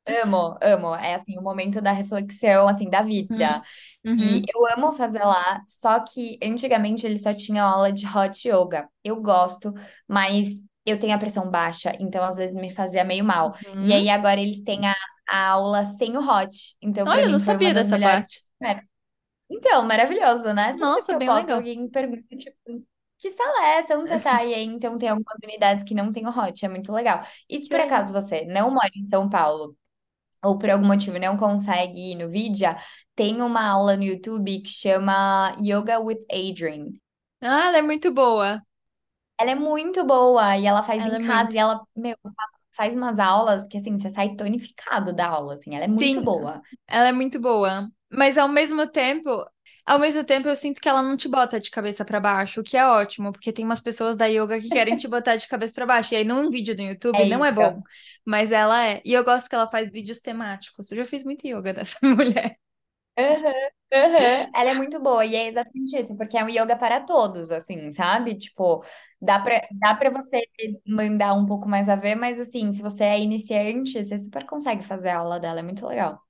Amo, amo. É assim, o momento da reflexão, assim, da vida. Uhum. E Uhum. eu amo fazer lá, só que antigamente ele só tinha aula de hot yoga. Eu gosto, mas eu tenho a pressão baixa, então às vezes me fazia meio mal. E aí Uhum. agora eles têm a, a aula sem o hot. Então, Olha, eu não sabia dessa melhores. parte. Então, maravilhoso, né? Vez Nossa, bem posto, legal. alguém pergunta, tipo, que sala é essa? Onde você tá? E aí, então, tem algumas unidades que não tem o hot, é muito legal. E se Que por legal. acaso você não mora em São Paulo, ou por algum motivo não consegue ir no Vidya, tem uma aula no YouTube que chama Yoga with Adriene. Ah, ela é muito boa. Ela é muito boa e ela faz Ela em é casa muito. e ela, meu, faz faz umas aulas que assim, você sai tonificado da aula, assim, ela é muito Sim, boa. ela é muito boa. Mas ao mesmo tempo, ao mesmo tempo eu sinto que ela não te bota de cabeça pra baixo, o que é ótimo, porque tem umas pessoas da yoga que querem te botar de cabeça pra baixo. E aí num vídeo do YouTube É não é isso. bom, mas ela é. E eu gosto que ela faz vídeos temáticos. Eu já fiz muito yoga dessa mulher. Aham, aham. Ela é muito boa e é exatamente isso, porque é um yoga para todos, assim, sabe? Tipo, dá pra, dá pra você mandar um pouco mais a ver, mas assim, se você é iniciante, você super consegue fazer a aula dela, é muito legal.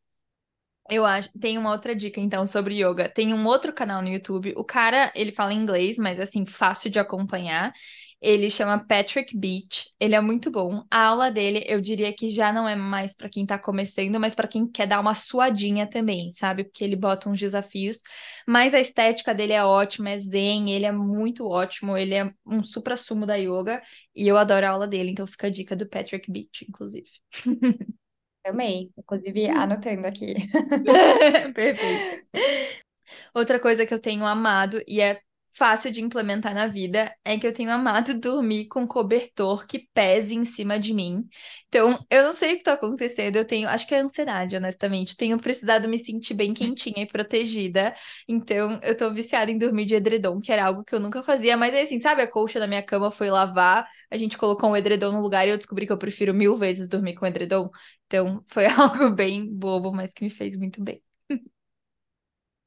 Eu acho, tem uma outra dica então sobre yoga. Tem um outro canal no YouTube. O cara, ele fala inglês, mas assim, fácil de acompanhar. Ele chama Patrick Beach. Ele é muito bom. A aula dele, eu diria que já não é mais para quem tá começando, mas para quem quer dar uma suadinha também, sabe? Porque ele bota uns desafios. Mas a estética dele é ótima, é zen, ele é muito ótimo, ele é um suprassumo da yoga e eu adoro a aula dele, então fica a dica do Patrick Beach, inclusive. Amei, inclusive anotando aqui. Perfeito. Outra coisa que eu tenho amado e é fácil de implementar na vida é que eu tenho amado dormir com cobertor que pese em cima de mim. Então, eu não sei o que tá acontecendo, eu tenho, acho que é ansiedade, honestamente. Tenho precisado me sentir bem quentinha e protegida. Então, eu tô viciada em dormir de edredom, que era algo que eu nunca fazia, mas é assim, sabe, a colcha da minha cama foi lavar, a gente colocou um edredom no lugar e eu descobri que eu prefiro mil vezes dormir com edredom. Então, foi algo bem bobo, mas que me fez muito bem.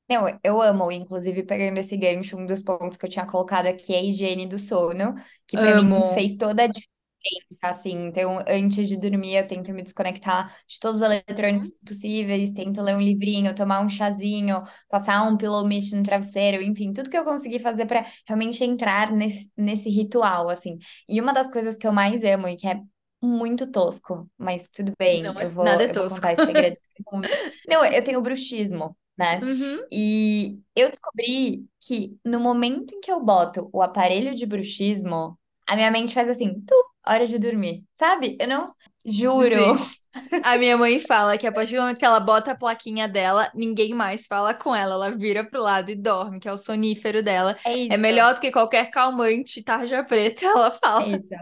Não, eu amo, inclusive pegando esse gancho, um dos pontos que eu tinha colocado aqui é a higiene do sono, que pra mim fez toda a diferença, assim. Então, antes de dormir, eu tento me desconectar de todos os eletrônicos possíveis, tento ler um livrinho, tomar um chazinho, passar um pillow mist no travesseiro, enfim, tudo que eu conseguir fazer pra realmente entrar nesse, nesse ritual, assim. E uma das coisas que eu mais amo e que é muito tosco, mas tudo bem, Não eu vou, nada é eu vou contar esse segredo. Não, eu tenho bruxismo. Né? Uhum. E eu descobri que no momento em que eu boto o aparelho de bruxismo, a minha mente faz assim, tu, hora de dormir, sabe? Eu não juro. Sim. A minha mãe fala que a partir do momento que ela bota a plaquinha dela, ninguém mais fala com ela. Ela vira pro lado e dorme, que é o sonífero dela. É É melhor do que qualquer calmante, tarja preta, ela é fala. isso,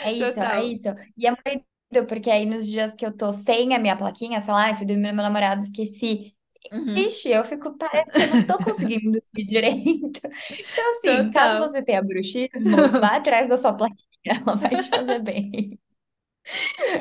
é isso, é Total. isso. E é muito porque aí nos dias que eu tô sem a minha plaquinha, sei lá, eu fui dormir no meu namorado, esqueci. Uhum. Ixi, eu fico, parece que eu não tô conseguindo dormir direito. Então, assim, caso Total. você tenha bruxismo, vá atrás da sua plaquinha, ela vai te fazer bem.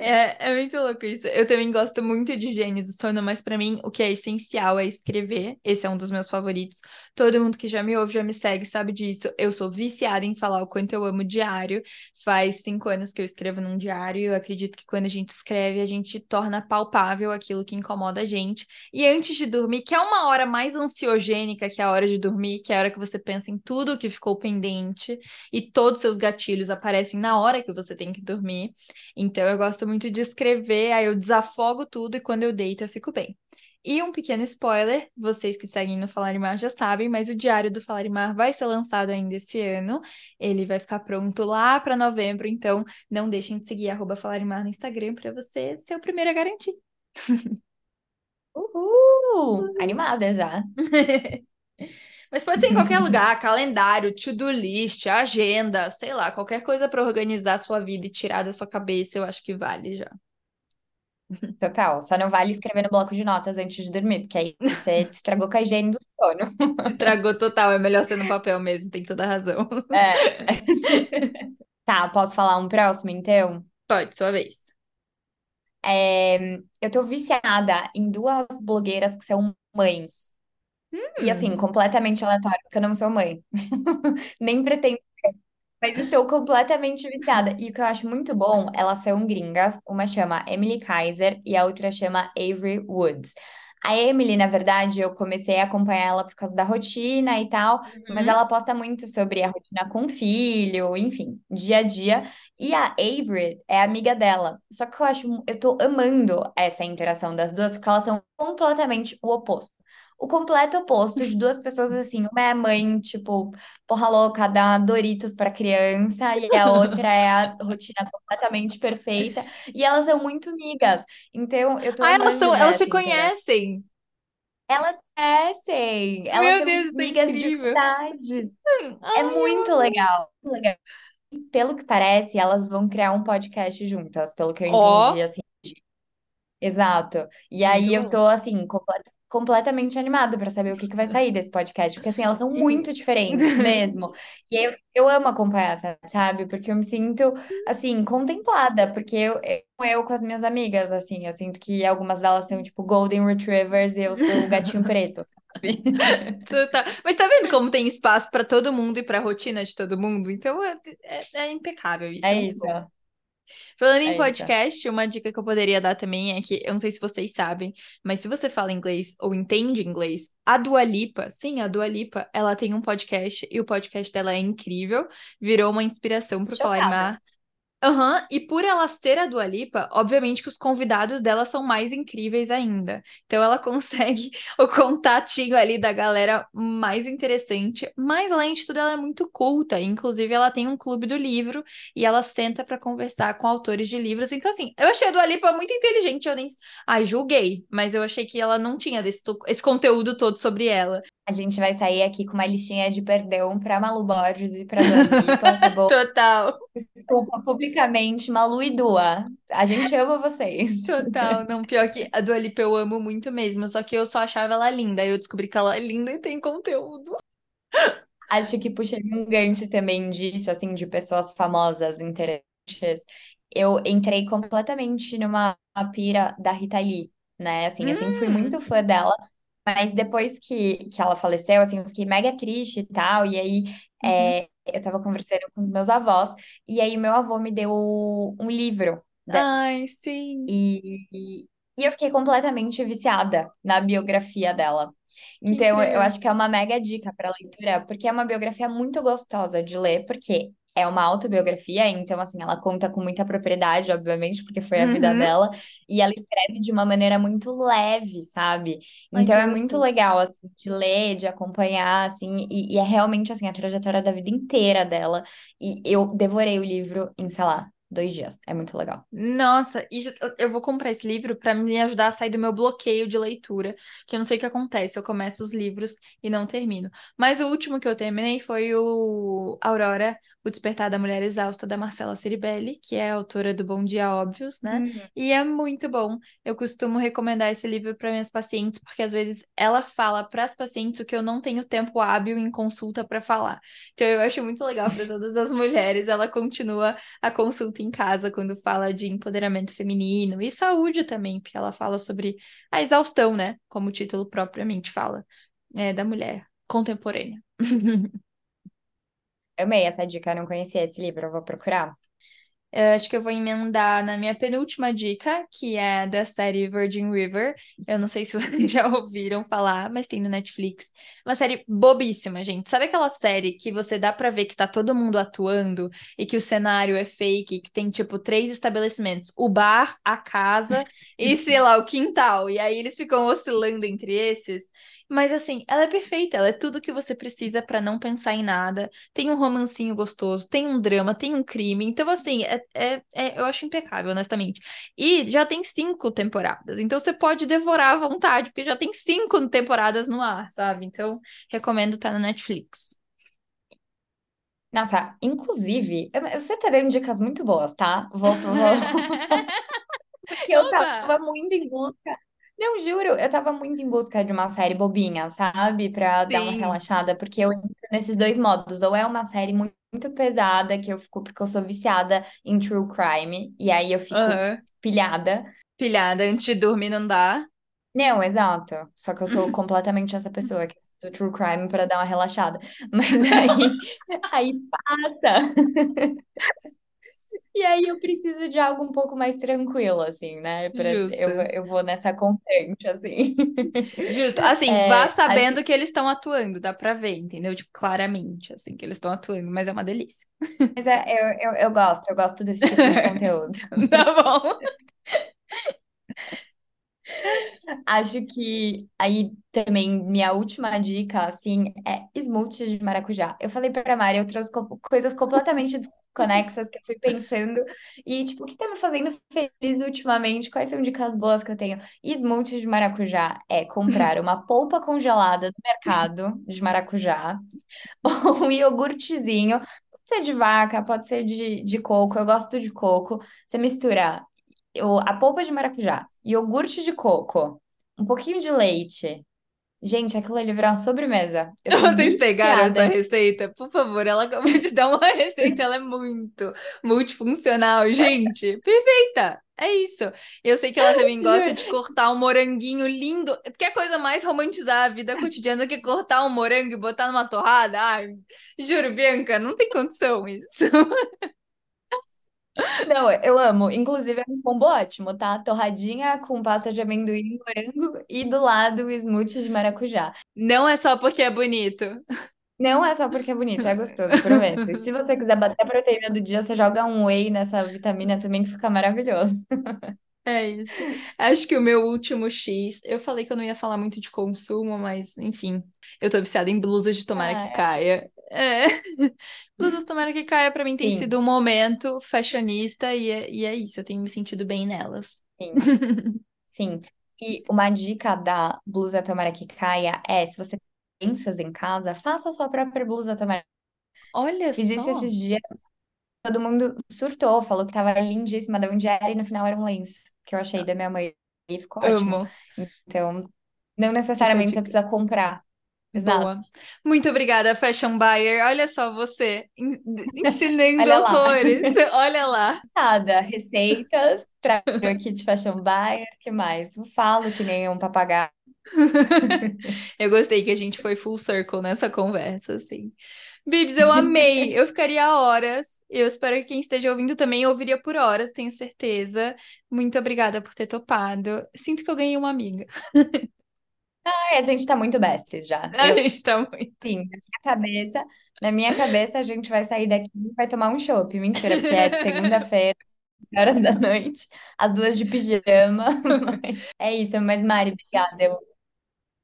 É, é muito louco isso. Eu também gosto muito de higiene do sono, mas pra mim o que é essencial é escrever. Esse é um dos meus favoritos. Todo mundo que já me ouve, já me segue, sabe disso. Eu sou viciada em falar o quanto eu amo diário. Faz cinco anos que eu escrevo num diário eu acredito que quando a gente escreve, a gente torna palpável aquilo que incomoda a gente. E antes de dormir, que é uma hora mais ansiogênica que a hora de dormir, que é a hora que você pensa em tudo que ficou pendente e todos os seus gatilhos aparecem na hora que você tem que dormir. Então eu gosto muito de escrever, aí eu desafogo tudo e quando eu deito eu fico bem. E um pequeno spoiler, vocês que seguem no Falarimar já sabem, mas o Diário do Falarimar vai ser lançado ainda esse ano. Ele vai ficar pronto lá para novembro, então não deixem de seguir arroba Falarimar no Instagram para você ser o primeiro a garantir. Uhul! Animada já. Mas pode ser em qualquer lugar, calendário, to-do list, agenda, sei lá, qualquer coisa para organizar a sua vida e tirar da sua cabeça, eu acho que vale já. Total. Só não vale escrever no bloco de notas antes de dormir, porque aí você estragou com a higiene do sono. Estragou total, é melhor ser no papel mesmo, tem toda a razão. É. Tá, posso falar um próximo, então? Pode, sua vez. É, eu tô viciada em duas blogueiras que são mães. E assim, Hum, completamente aleatório, porque eu não sou mãe. Nem pretendo Mas estou completamente viciada. E o que eu acho muito bom, elas são gringas. Uma chama Emily Kaiser e a outra chama Avery Woods. A Emily, na verdade, eu comecei a acompanhar ela por causa da rotina e tal, mas uhum. ela posta muito sobre a rotina com o filho, enfim, dia a dia. E a Avery é amiga dela. Só que eu acho, eu tô amando essa interação das duas, porque elas são completamente o oposto. O completo oposto de duas pessoas assim, uma é a mãe, tipo, porra louca, dá Doritos pra criança, e a outra é a rotina completamente perfeita, e elas são muito amigas. Então, eu tô Ah, elas são, elas se interação. conhecem. Elas crescem, elas Meu são Deus, isso é amigas de verdade. É Ai, eu muito legal, muito legal. Pelo que parece, elas vão criar um podcast juntas, pelo que eu entendi, Ó, assim. Exato. E muito aí eu bom. tô assim, comple- completamente animada pra saber o que que vai sair desse podcast, porque assim, elas são muito diferentes mesmo. E eu, eu amo acompanhar, sabe? Porque eu me sinto assim contemplada, porque eu, eu, eu com as minhas amigas, assim, eu sinto que algumas delas são tipo Golden Retrievers e eu sou o gatinho preto, sabe? Total. Mas tá vendo como tem espaço pra todo mundo e pra rotina de todo mundo? Então é, é- é impecável isso, É é isso, bom. Falando em é isso. podcast, uma dica que eu poderia dar também é que, eu não sei se vocês sabem, mas se você fala inglês ou entende inglês, a Dua Lipa, sim, a Dua Lipa, ela tem um podcast e o podcast dela é incrível, virou uma inspiração para Falar. Mar. Aham, e por ela ser a Dua Lipa, obviamente que os convidados dela são mais incríveis ainda. Então ela consegue o contatinho ali da galera mais interessante. Mas além de tudo, ela é muito culta. Inclusive, ela tem um clube do livro e ela senta pra conversar com autores de livros. Então, assim, eu achei a Dua Lipa muito inteligente. Eu nem. Ai, julguei, mas eu achei que ela não tinha desse esse conteúdo todo sobre ela. A gente vai sair aqui com uma listinha de perdão pra Malu Borges e tá bom? Total. Desculpa publicamente, Malu e Dua. A gente ama vocês. Total, não, pior que a Dua Lipa eu amo muito mesmo, só que eu só achava ela linda, aí eu descobri que ela é linda e tem conteúdo. Acho que puxando um gancho também disso, assim, de pessoas famosas, interessantes. Eu entrei completamente numa pira da Rita Lee, né? Assim, eu sempre fui Hum, muito fã dela, mas depois que, que ela faleceu, assim, eu fiquei mega triste e tal. E aí, uhum. é, eu tava conversando com os meus avós, e aí meu avô me deu um livro Ai, sim, E, e eu fiquei completamente viciada na biografia dela. que Então, eu acho que é uma mega dica para leitura, porque é uma biografia muito gostosa de ler, porque é uma autobiografia, então, assim, ela conta com muita propriedade, obviamente, porque foi a vida Uhum. dela, e ela escreve de uma maneira muito leve, sabe? Ai, Então, é muito gostoso. legal, assim, de ler, de acompanhar, assim, e, e é realmente, assim, a trajetória da vida inteira dela. E eu devorei o livro em, sei lá, dois dias. É muito legal. Nossa, isso, eu, vou comprar esse livro para me ajudar a sair do meu bloqueio de leitura, que eu não sei o que acontece, eu começo os livros e não termino. Mas o último que eu terminei foi o Aurora, O Despertar da Mulher Exausta, da Marcela Ceribelli, que é autora do Bom Dia Óbvios, né? Uhum. E é muito bom. Eu costumo recomendar esse livro para minhas pacientes, porque às vezes ela fala para as pacientes o que eu não tenho tempo hábil em consulta para falar. Então eu acho muito legal para todas as mulheres, ela continua a consulta em casa quando fala de empoderamento feminino e saúde também, porque ela fala sobre a exaustão, né? Como o título propriamente fala, é, da mulher contemporânea. Amei essa dica, eu não conhecia esse livro, eu vou procurar. Eu acho que eu vou emendar na minha penúltima dica, que é da série Virgin River. Eu não sei se vocês já ouviram falar, mas tem no Netflix. Uma série bobíssima, gente. Sabe aquela série que você dá pra ver que tá todo mundo atuando e que o cenário é fake, que tem tipo três estabelecimentos: o bar, a casa e sei lá, o quintal. E aí eles ficam oscilando entre esses. Mas assim, ela é perfeita, ela é tudo que você precisa para não pensar em nada. Tem um romancinho gostoso, tem um drama, tem um crime. Então, assim, é, é, é, eu acho impecável, honestamente. E já tem cinco temporadas, então você pode devorar à vontade, porque já tem cinco temporadas no ar, sabe? Então, recomendo estar tá no Netflix. Nossa, inclusive, você tá dando dicas muito boas, tá? Vou, vou... Eu tava muito em busca não, juro, eu tava muito em busca de uma série bobinha, sabe? Pra dar uma Sim. relaxada, porque eu entro nesses dois modos. Ou é uma série muito, muito pesada, que eu fico, porque eu sou viciada em true crime, e aí eu fico Aham. pilhada. Pilhada, antes de dormir não dá. Não, exato. Só que eu sou completamente essa pessoa que do true crime pra dar uma relaxada. Mas aí, aí passa. E aí eu preciso de algo um pouco mais tranquilo, assim, né? Pra, eu, eu vou nessa constante, assim. Justo. Assim, vá É, acho sabendo que eles estão atuando, dá pra ver, entendeu? Tipo, claramente, assim, que eles estão atuando, mas é uma delícia. Mas é, eu, eu, eu gosto, eu gosto desse tipo de conteúdo. Tá bom. Acho que aí também minha última dica, assim, é smoothie de maracujá. Eu falei pra Mari, eu trouxe co- coisas completamente desconexas que eu fui pensando e, tipo, o que tá me fazendo feliz ultimamente? Quais são dicas boas que eu tenho? Smoothie de maracujá é comprar uma polpa congelada do mercado de maracujá um iogurtezinho. Pode ser de vaca, pode ser de, de coco, eu gosto de coco. Você mistura o- a polpa de maracujá, iogurte de coco, um pouquinho de leite. Gente, aquilo ali virou uma sobremesa. Vocês pegaram essa receita? Por favor, ela acabou de dar uma receita, ela é muito multifuncional, gente. Perfeita! É isso. Eu sei que ela também gosta de cortar um moranguinho lindo. Que coisa mais romantizar a vida cotidiana do que cortar um morango e botar numa torrada? Ai, juro, Bianca, não tem condição isso. Não, eu amo. Inclusive, é um combo ótimo, tá? Torradinha com pasta de amendoim, morango e do lado o smoothie de maracujá. Não é só porque é bonito. Não é só porque é bonito, é gostoso, prometo. E se você quiser bater a proteína do dia, você joga um whey nessa vitamina também, que fica maravilhoso. É isso. Acho que o meu último X, eu falei que eu não ia falar muito de consumo, mas enfim, eu tô viciada em blusas de tomara Ah, que é. caia. É. Blusas tomara que caia pra mim tem sido Sim, um momento fashionista e é, e é isso, eu tenho me sentido bem nelas. sim, sim. E uma dica da blusa Tomara que caia é, se você tem crianças em casa, faça a sua própria blusa Tomara. Olha Fiz isso só, esses dias, todo mundo surtou, falou que tava lindíssima, de onde era, e no final era um lenço que eu achei da minha mãe. E ficou ótimo. amo. Então, não necessariamente você precisa comprar. Exato. Boa. Muito obrigada, Fashion Buyer. Olha só você en- ensinando Olha horrores. Olha lá. Nada, receitas, trago aqui de fashion buyer, que mais? Eu falo que nem um papagaio. Eu gostei que a gente foi full circle nessa conversa, assim. Bibs, eu amei. Eu ficaria horas. Eu espero que quem esteja ouvindo também ouviria por horas, tenho certeza. Muito obrigada por ter topado. Sinto que eu ganhei uma amiga. Ai, a gente tá muito besties já. A Eu, gente tá muito. sim, na minha cabeça, na minha cabeça a gente vai sair daqui e vai tomar um chopp. Mentira, porque é de segunda-feira, horas da noite, as duas de pijama. Mas é isso, mas Mari, obrigada. Eu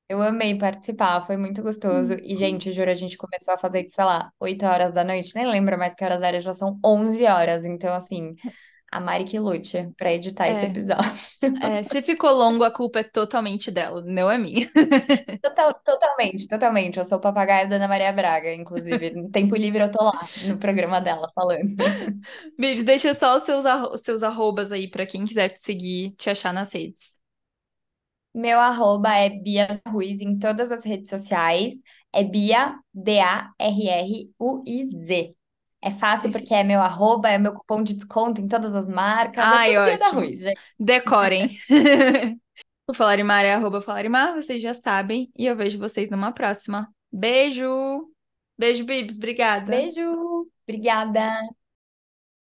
Eu amei participar, foi muito gostoso. E, gente, juro, a gente começou a fazer isso, sei lá, 8 horas da noite, nem lembro mais que horas era, já são 11 horas. Então, assim, a Mari que lute pra editar esse É, episódio. é, se ficou longo, a culpa é totalmente dela, não é minha. Total, totalmente, totalmente. Eu sou o papagaio da Ana Maria Braga, inclusive. No tempo livre eu tô lá, no programa dela, falando. Bibs, deixa só os seus, arro- os seus arrobas aí pra quem quiser te seguir, te achar nas redes. Meu arroba é Bia Ruiz em todas as redes sociais. É Bia, D-A-R-R-U-I-Z. É fácil porque é meu arroba, é meu cupom de desconto em todas as marcas. É Ai, da ótimo. Ruiz, gente. Decorem. O Falarimar é arroba Falarimar, vocês já sabem. E eu vejo vocês numa próxima. Beijo! Beijo, Bibs. Obrigada. Beijo! Obrigada!